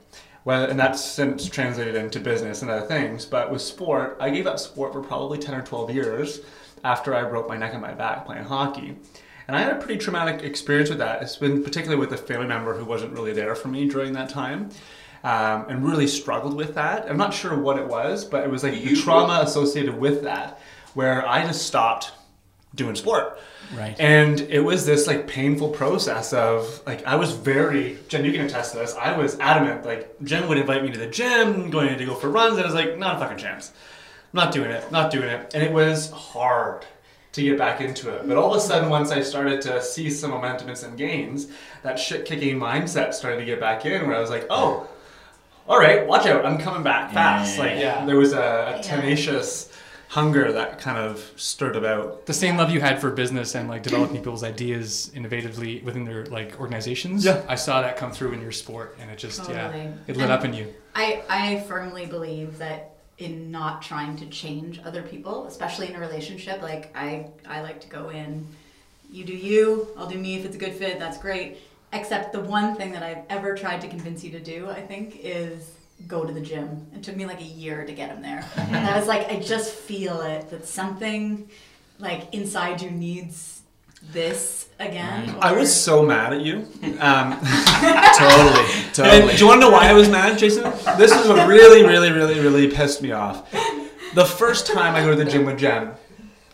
Well, and that's since translated into business and other things. But with sport, I gave up sport for probably ten or twelve years after I broke my neck and my back playing hockey. And I had a pretty traumatic experience with that. It's been particularly with a family member who wasn't really there for me during that time. Um, and really struggled with that. I'm not sure what it was, but it was like the trauma associated with that, where I just stopped doing sport. Right. And it was this like painful process of like I was very Jen, you can attest to this. I was adamant like Jen would invite me to the gym, going to go for runs, and I was like, not a fucking chance. Not doing it, not doing it. And it was hard to get back into it. But all of a sudden, once I started to see some momentum and some gains, that shit kicking mindset started to get back in where I was like, oh, all right, watch out, I'm coming back fast. Yeah. Like, Yeah. there was a, a tenacious hunger that kind of stirred about. The same love you had for business and like developing people's ideas innovatively within their like organizations. Yeah. I saw that come through in your sport, and it just yeah, it lit And- up in you. I, I firmly believe that in not trying to change other people, especially in a relationship, like I, I like to go in, you do you, I'll do me if it's a good fit, that's great. Except the one thing that I've ever tried to convince you to do, I think, is go to the gym. It took me like a year to get him there. and I was like, I just feel it, that something like inside you needs this again. I was so mad at you. Um, totally, And totally. do you want to know why I was mad, Jason? This is what really, really, really, really pissed me off. The first time I go to the gym with Jen,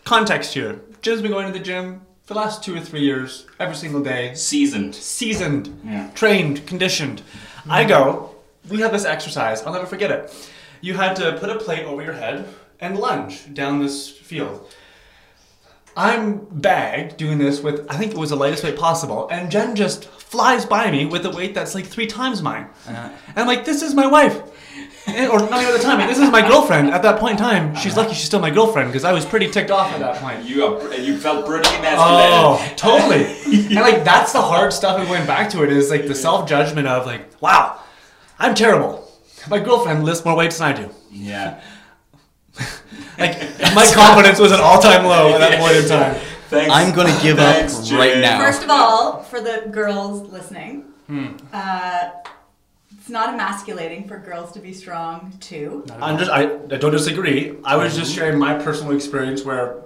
context here. Jen's been going to the gym for the last two or three years, every single day. Seasoned. Seasoned, Yeah. trained, conditioned. I go, we have this exercise, I'll never forget it. You had to put a plate over your head and lunge down this field. I'm bagged doing this with, I think it was the lightest weight possible, and Jen just flies by me with a weight that's like three times mine. Uh-huh. And I'm like, this is my wife. And- or not even at the time, this is my girlfriend. At that point in time, she's uh-huh. lucky she's still my girlfriend because I was pretty ticked off at that point. You are. You felt pretty emasculated. Oh, totally. and like that's the hard stuff of going back to it is like the self judgment of like, wow, I'm terrible. My girlfriend lifts more weights than I do. Yeah. Like my confidence was at all time low at that point in time. Thanks. I'm gonna give Thanks, up right now. First of all, for the girls listening, Hmm. uh, it's not emasculating for girls to be strong too. I'm just I, I don't disagree. I was just sharing my personal experience where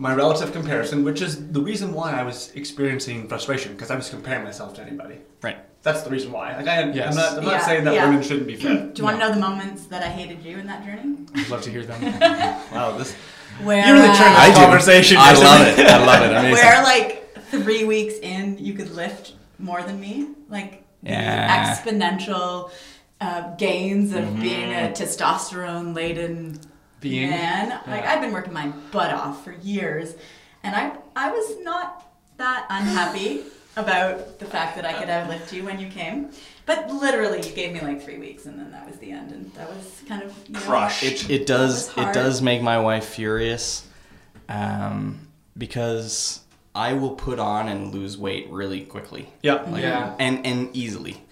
my relative comparison, which is the reason why I was experiencing frustration because I was comparing myself to anybody. Right. That's the reason why. Like I, Yes. I'm not, I'm not Yeah, saying that yeah. women shouldn't be fit. Do you want to know the moments that I hated you in that journey? I'd love to hear them. Wow, this Where you really turned uh, this conversation. I Jason. love it. I love it. Amazing. where like three weeks in you could lift more than me, like Yeah. exponential uh, gains of being a testosterone laden Being. man. Like I've been working my butt off for years, and I I was not that unhappy about the fact that I could outlift you when you came. But literally, you gave me like three weeks, and then that was the end, and that was kind of you know, Crushed. it, it does it does make my wife furious um, because I will put on and lose weight really quickly Yeah. Yeah. and and easily.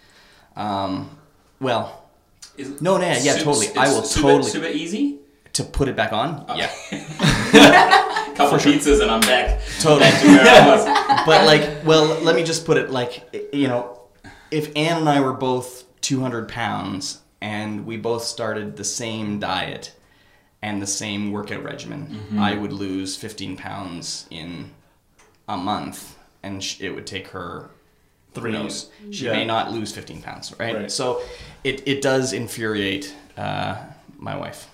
Um, well, Is- no, no, yeah, yeah, totally. I will super, totally Super easy. To put it back on. Uh, Yeah, Couple pizzas and I'm back. totally. Back to where I was. but like, well, let me just put it like, you know, if Anne and I were both 200 pounds and we both started the same diet and the same workout regimen, Mm-hmm. I would lose 15 pounds in a month, and it would take her. Three. knows? She Yeah. may not lose 15 pounds, right? Right. So, it, it does infuriate uh, my wife.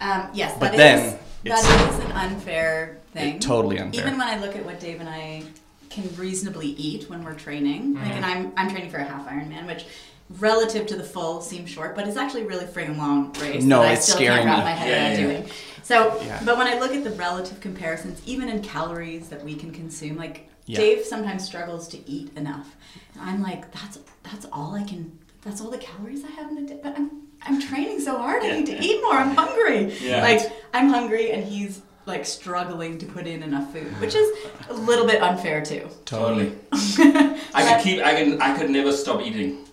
Um, yes, But that then is- it's- that is an unfair thing. totally unfair. Even when I look at what Dave and I can reasonably eat when we're training, like, and I'm I'm training for a half Ironman, which relative to the full seems short, but it's actually a really friggin' long race. No, that I it's still scaring can't wrap me. my head Yeah, around yeah, doing. So, Yeah. but when I look at the relative comparisons, even in calories that we can consume, like Yeah. Dave sometimes struggles to eat enough. And I'm like, that's that's all I can. That's all the calories I have in a day. But I'm I'm training so hard. I need to eat more. I'm hungry. Yeah. Like I'm hungry, and he's like struggling to put in enough food, which is a little bit unfair too. Totally. I could keep. I can. I could never stop eating.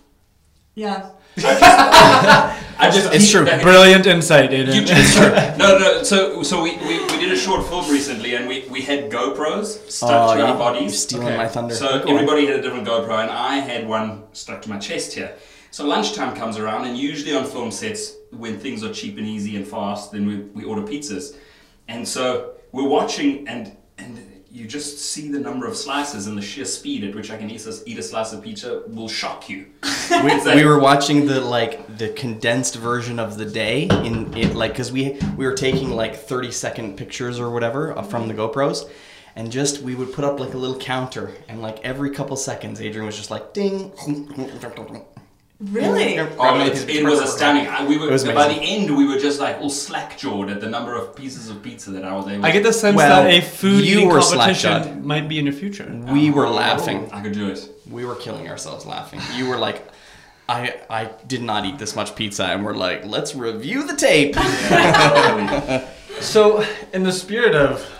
Yeah. I just. It's keep- true. that- Brilliant insight, Aiden. You, it's true. No, no. So, so we, we, we did a short film recently, and we, we had GoPros stuck Oh, to you- our You're bodies. stealing Okay. my thunder. So everybody had a different GoPro, and I had one stuck to my chest here. So lunchtime comes around, and usually on film sets, when things are cheap and easy and fast, then we, we order pizzas. And so we're watching, and and you just see the number of slices and the sheer speed at which I can eat a, eat a slice of pizza will shock you. we, we were watching the like the condensed version of the day in it like because we we were taking like 30 second pictures or whatever uh, from the GoPros and just we would put up like a little counter and like every couple seconds Adrian was just like ding Really? Oh, a it, it was astounding. I, we were It was by the end. We were just like all slack jawed at the number of pieces of pizza that I was able. To I get the sense Well, that a food you eating were competition slack-jawed. might be in your future. We were laughing. I could do it. We were killing ourselves laughing. You were like, I I did not eat this much pizza, and we're like, let's review the tape. So, in the spirit of,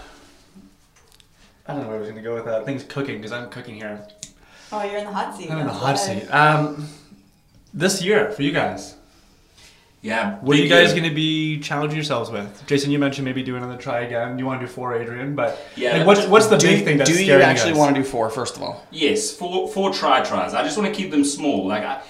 I don't know where I was going to go with that. Things cooking because I'm cooking here. Oh, you're in the hot seat. I'm in the hot seat. Um, this year for you guys, Yeah. what are you guys going to be challenging yourselves with? Jason, you mentioned maybe doing another try again. You want to do four, Adrian, but Yeah, like, what's what's the do big thing that's do you scaring actually guys? want to do four? First of all, Yes, four four try tries. I just want to keep them small. Like I,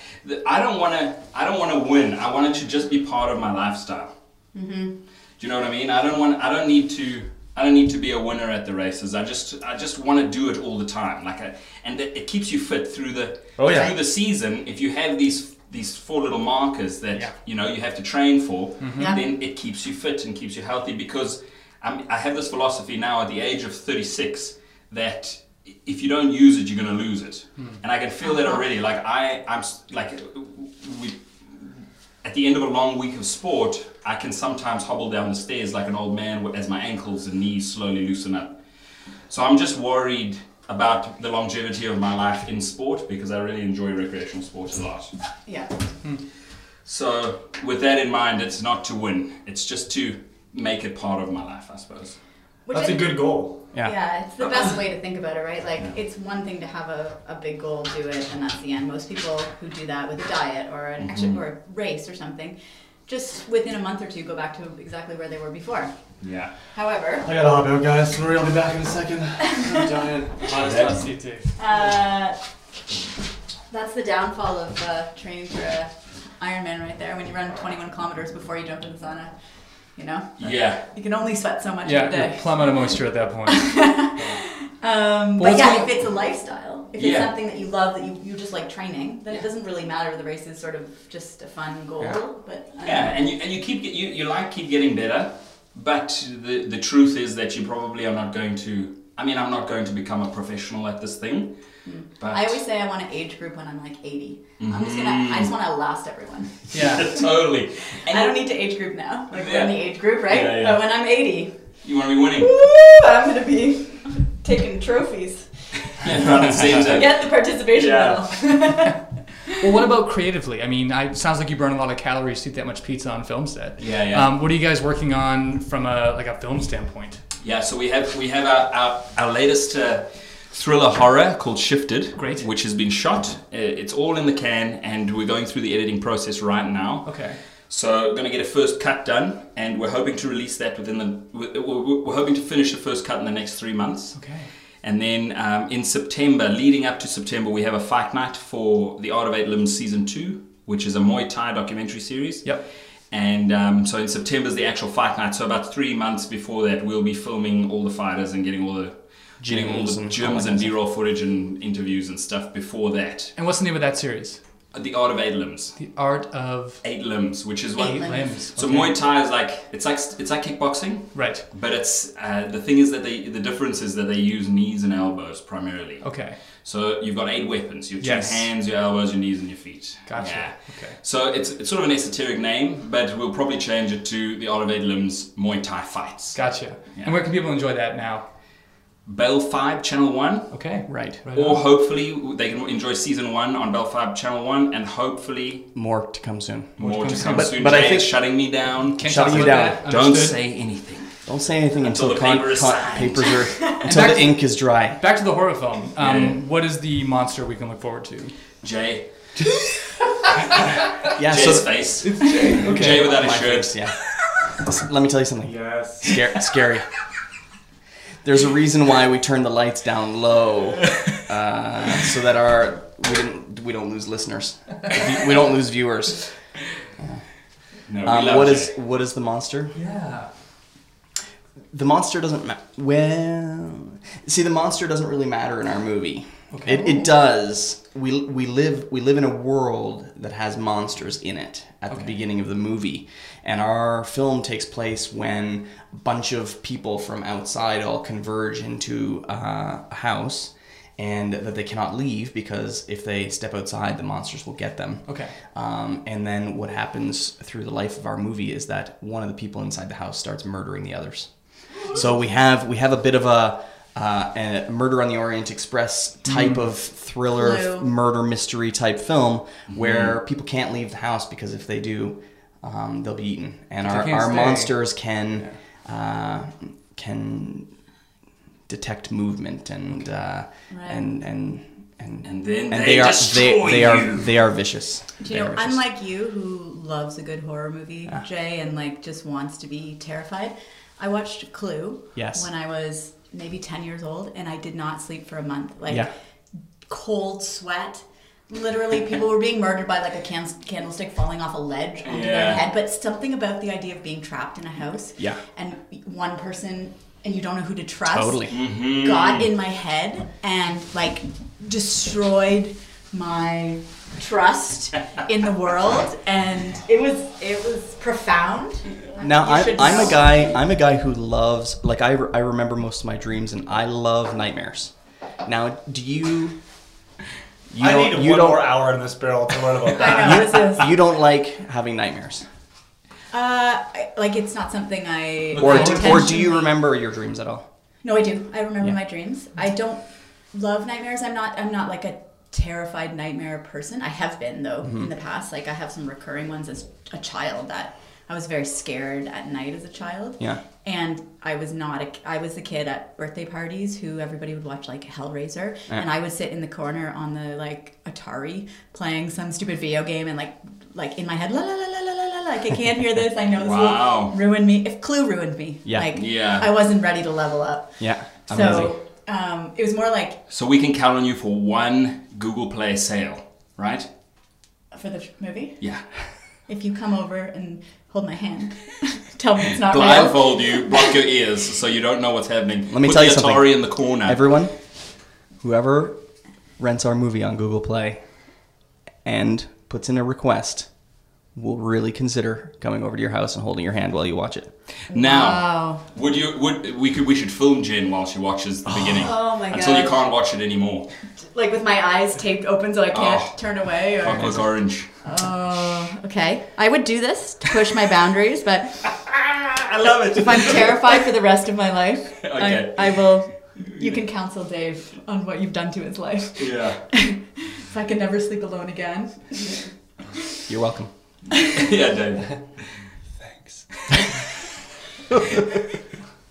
I don't want to. I don't want to win. I want it to just be part of my lifestyle. Mm-hmm. Do you know what I mean? I don't want. I don't need to. I don't need to be a winner at the races. I just. I just want to do it all the time. Like I, and it, it keeps you fit through the Oh, yeah. through the season. If you have these these four little markers that Yeah. you know you have to train for, mm-hmm. Yeah. then it keeps you fit and keeps you healthy. Because I'm, I have this philosophy now at the age of 36 that if you don't use it, you're going to lose it. Hmm. And I can feel that uh-huh. already. Like I, I'm like we. At the end of a long week of sport, I can sometimes hobble down the stairs like an old man as my ankles and knees slowly loosen up. So I'm just worried about the longevity of my life in sport because I really enjoy recreational sports a lot. Yeah. Hmm. So with that in mind, it's not to win; it's just to make it part of my life, I suppose. Which That's I a good goal. yeah. Yeah, it's the best way to think about it, right? Like, it's one thing to have a, a big goal, do it, and that's the end. Most people who do that with a diet or an action or a race or something, just within a month or two go back to exactly where they were before. Yeah. However, I gotta hop out, guys. Sorry, I'll be back in a second. I'm dying. Honest hot seat too. uh, that's the downfall of uh, training for a Ironman right there. When you run 21 kilometers before you jump in the sauna, you know, Yeah. you can only sweat so much in a Yeah, day. you're plumb out of moisture at that point. Um, Well, but yeah, gonna- if it's a lifestyle, if it's something that you love, that you, you just like training, then it doesn't really matter. The race is sort of just a fun goal. Yeah. But um, Yeah, and you and you keep you you like keep getting better, but the the truth is that you probably are not going to. I mean, I'm not going to become a professional at this thing. But I always say I want an age group when I'm like 80. I'm just gonna. I just want to last everyone. Yeah. totally. And I don't need to age group now. Like we're in the age group, right? Yeah, yeah. But when I'm 80, You want to be winning. woo, I'm gonna be taking trophies. Front and center. Get the participation Yeah. medal. Well, what about creatively? I mean, I, it sounds like you burn a lot of calories to eat that much pizza on film set. Yeah, yeah. Um, what are you guys working on from a like a film standpoint? Yeah, so we have we have our our, our latest uh, thriller horror called Shifted, Great. which has been shot. Uh, It's all in the can, and we're going through the editing process right now. Okay. So we're going to get a first cut done, and we're hoping to release that within the. We're, hoping to finish the first cut in the next three months, Okay. and then um, in September, leading up to September, we have a fight night for the Art of Eight Limbs season two, which is a Muay Thai documentary series. Yep. And um, so in September is the actual fight night. So about three months before that, we'll be filming all the fighters and getting all the getting all the and all gyms and kind B-roll footage and interviews and stuff before that. And what's the name of that series? The Art of Eight Limbs. The Art of Eight Limbs, which is what. Eight Eight limbs. Limbs. So Okay. Muay Thai is like it's like it's like kickboxing, Right. but it's uh, the thing is that they the difference is that they use knees and elbows primarily. Okay. So you've got eight weapons: your two Yes. hands, your elbows, your knees, and your feet. Gotcha. Yeah. Okay. So it's, it's sort of an esoteric name, but we'll probably change it to the Art of Eight Limbs Muay Thai Fights. Gotcha. Yeah. And where can people enjoy that now? Bell Fibe Channel 1, Okay. Right. Right or on. hopefully they can enjoy season 1 on Bell Fibe Channel 1, and hopefully More to come soon. more to come come But- soon. but I think- shutting me down. Can't Shutting talk you down. that. Don't Understood. say anything. Don't say anything Until until, the con- paper is con- papers are until back- the ink is dry. Back to the horror film. Um, Yeah. What is the monster we can look forward to? Jay. Yeah. Jay's so face. Okay. Jay without a my shirt. face, yeah. Let me tell you something. Yes. Scary. scary. There's a reason why we turn the lights down low, uh, so that our we didn't we don't lose listeners, we don't lose viewers. No, Um, what is what is the monster? Yeah. The monster doesn't matter. Well, see, the monster doesn't really matter in our movie. Okay. It, it does. We, we live we live in a world that has monsters in it at the beginning of the movie, and our film takes place when a bunch of people from outside all converge into uh, a house, and that they cannot leave because if they step outside, the monsters will get them. Okay. Um, and then what happens through the life of our movie is that one of the people inside the house starts murdering the others. So we have we have a bit of a, uh, a Murder on the Orient Express type of thriller, f- murder mystery type film where people can't leave the house because if they do, um, they'll be eaten, and our, our stay. monsters can uh, can detect movement and uh, Right. and and. And, And then and they are they, they are you. they are vicious. Do They you know, vicious. unlike you, who loves a good horror movie, Ah. Jay, and like just wants to be terrified, I watched Clue Yes. when I was maybe ten years old, and I did not sleep for a month. Like Yeah. cold sweat. Literally, people were being murdered by like a can- candlestick falling off a ledge onto Yeah. their head. But something about the idea of being trapped in a house, Yeah. and one person, and you don't know who to trust, Totally. Mm-hmm. got in my head and like destroyed my trust in the world and it was it was profound Now I'm, I'm know. a guy I'm a guy who loves like I, re- I remember most of my dreams and I love nightmares. Now do you you I don't need you one don't more hour in this barrel to learn about that. I know is you don't like having nightmares uh I- like it's not something I or do, or do you remember your dreams at all? No, I do. I remember Yeah. my dreams. I don't love nightmares. I'm not. I'm not like a terrified nightmare person. I have been though Mm-hmm. in the past. Like I have some recurring ones as a child that I was very scared at night as a child. Yeah. And I was not. A, I was the kid at birthday parties who everybody would watch like Hellraiser, Yeah. and I would sit in the corner on the like Atari playing some stupid video game and like like in my head la la la la la la la like I can't hear this. I know this Wow. will ruin me. If Clue ruined me, Yeah. like Yeah. I wasn't ready to level up. Yeah. Amazing. So um, it was more like So we can count on you for one Google Play sale, right? for the movie. Yeah. If you come over and hold my hand, tell me it's not real. Blindfold you, block your ears, so you don't know what's happening. Let me Put tell you the something. Atari in the corner. Everyone, whoever rents our movie on Google Play and puts in a request will really consider coming over to your house and holding your hand while you watch it. now, Wow. would you? Would we could we should film Jen while she watches the beginning Oh, oh my until you can't watch it anymore. Like with my eyes taped open so I can't Oh. turn away. Or... Fuck was orange. Oh, okay. I would do this to push my boundaries, but I love it. if I'm terrified for the rest of my life, Okay. I, I will. You can counsel Dave on what you've done to his life. Yeah. If I can never sleep alone again. You're welcome. yeah, Dave. Thanks.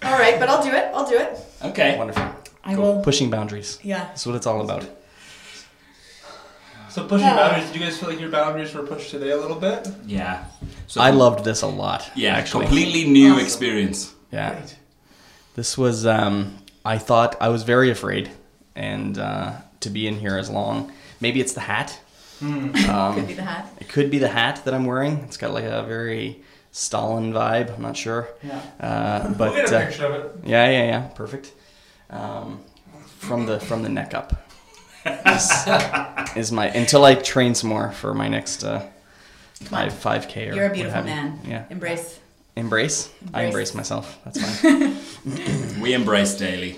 All right, but I'll do it. I'll do it. Okay. Wonderful. I will. Pushing boundaries. Yeah. That's what it's all about. So pushing boundaries, did you guys feel like your boundaries were pushed today a little bit? Yeah. So I loved this a lot. Yeah, actually. completely new Awesome. experience. Yeah. This was, um, I thought, I was very afraid and uh, to be in here as long. Maybe it's the hat. Could Um, be the hat. it could be the hat that I'm wearing. It's got like a very Stalin vibe. I'm not sure. Yeah. Uh, We'll but get a uh, of it. yeah, yeah, yeah. Perfect. Um, from the from the neck up is, is my until I train some more for my next uh, Come five five k or You're a what beautiful have you. man. Yeah. Embrace. Embrace. I Embrace. embrace myself. That's fine. We embrace daily.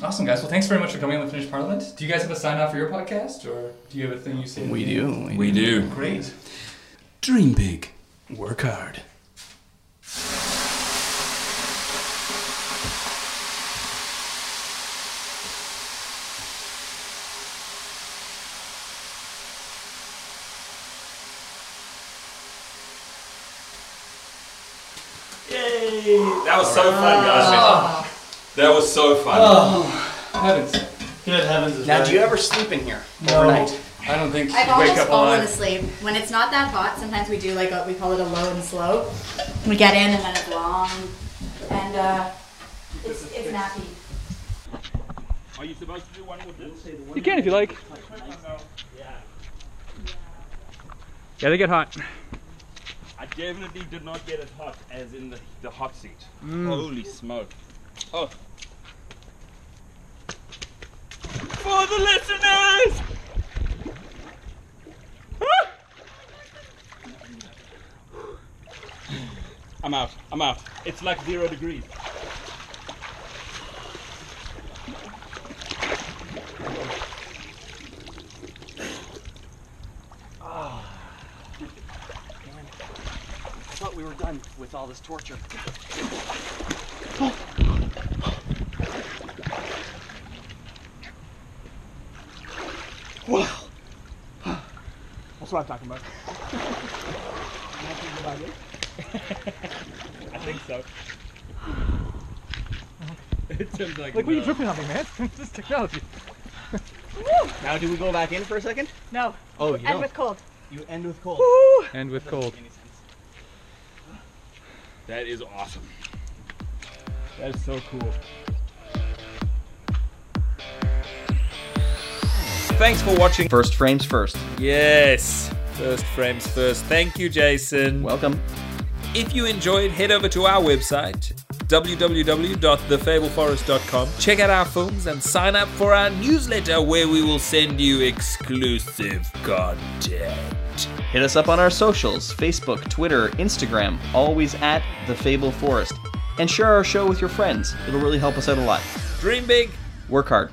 Awesome, guys. Well, thanks very much for coming on the Finnish Parliament. Do you guys have a sign off for your podcast, or do you have a thing you say? we do. We do. Great. Dream big. Work hard. Yay! That was so fun, guys. Ah. That was so fun. Oh, heavens. Good heavens. is Now, right. do you ever sleep in here No. overnight? I don't think I've you wake almost up fallen alive. asleep. When it's not that hot, sometimes we do like a, we call it a low and slow. We get in and then it's long, and uh, it's it's nappy. Are you supposed to do one with this? You can if you like. Yeah, Yeah, they get hot. I definitely did not get as hot as in the, the hot seat. Holy smoke. Oh for the listeners. I'm out. I'm out. It's like zero degrees. I thought we were done with all this torture. Oh, Wow. That's what I'm talking about. I think so. It sounds like Like, what are you dripping on me, man? this is technology. Now, do we go back in for a second? No. Oh, you And don't. with cold. You end with cold. End with cold. That is awesome. That is so cool. Thanks for watching. First frames first. Yes, first frames first. Thank you, Jason. Welcome. If you enjoyed, head over to our website, www.thefableforest.com. Check out our films and sign up for our newsletter where we will send you exclusive content. Hit us up on our socials Facebook, Twitter, Instagram, always at The Fable Forest. And share our show with your friends. It'll really help us out a lot. Dream big. Work hard.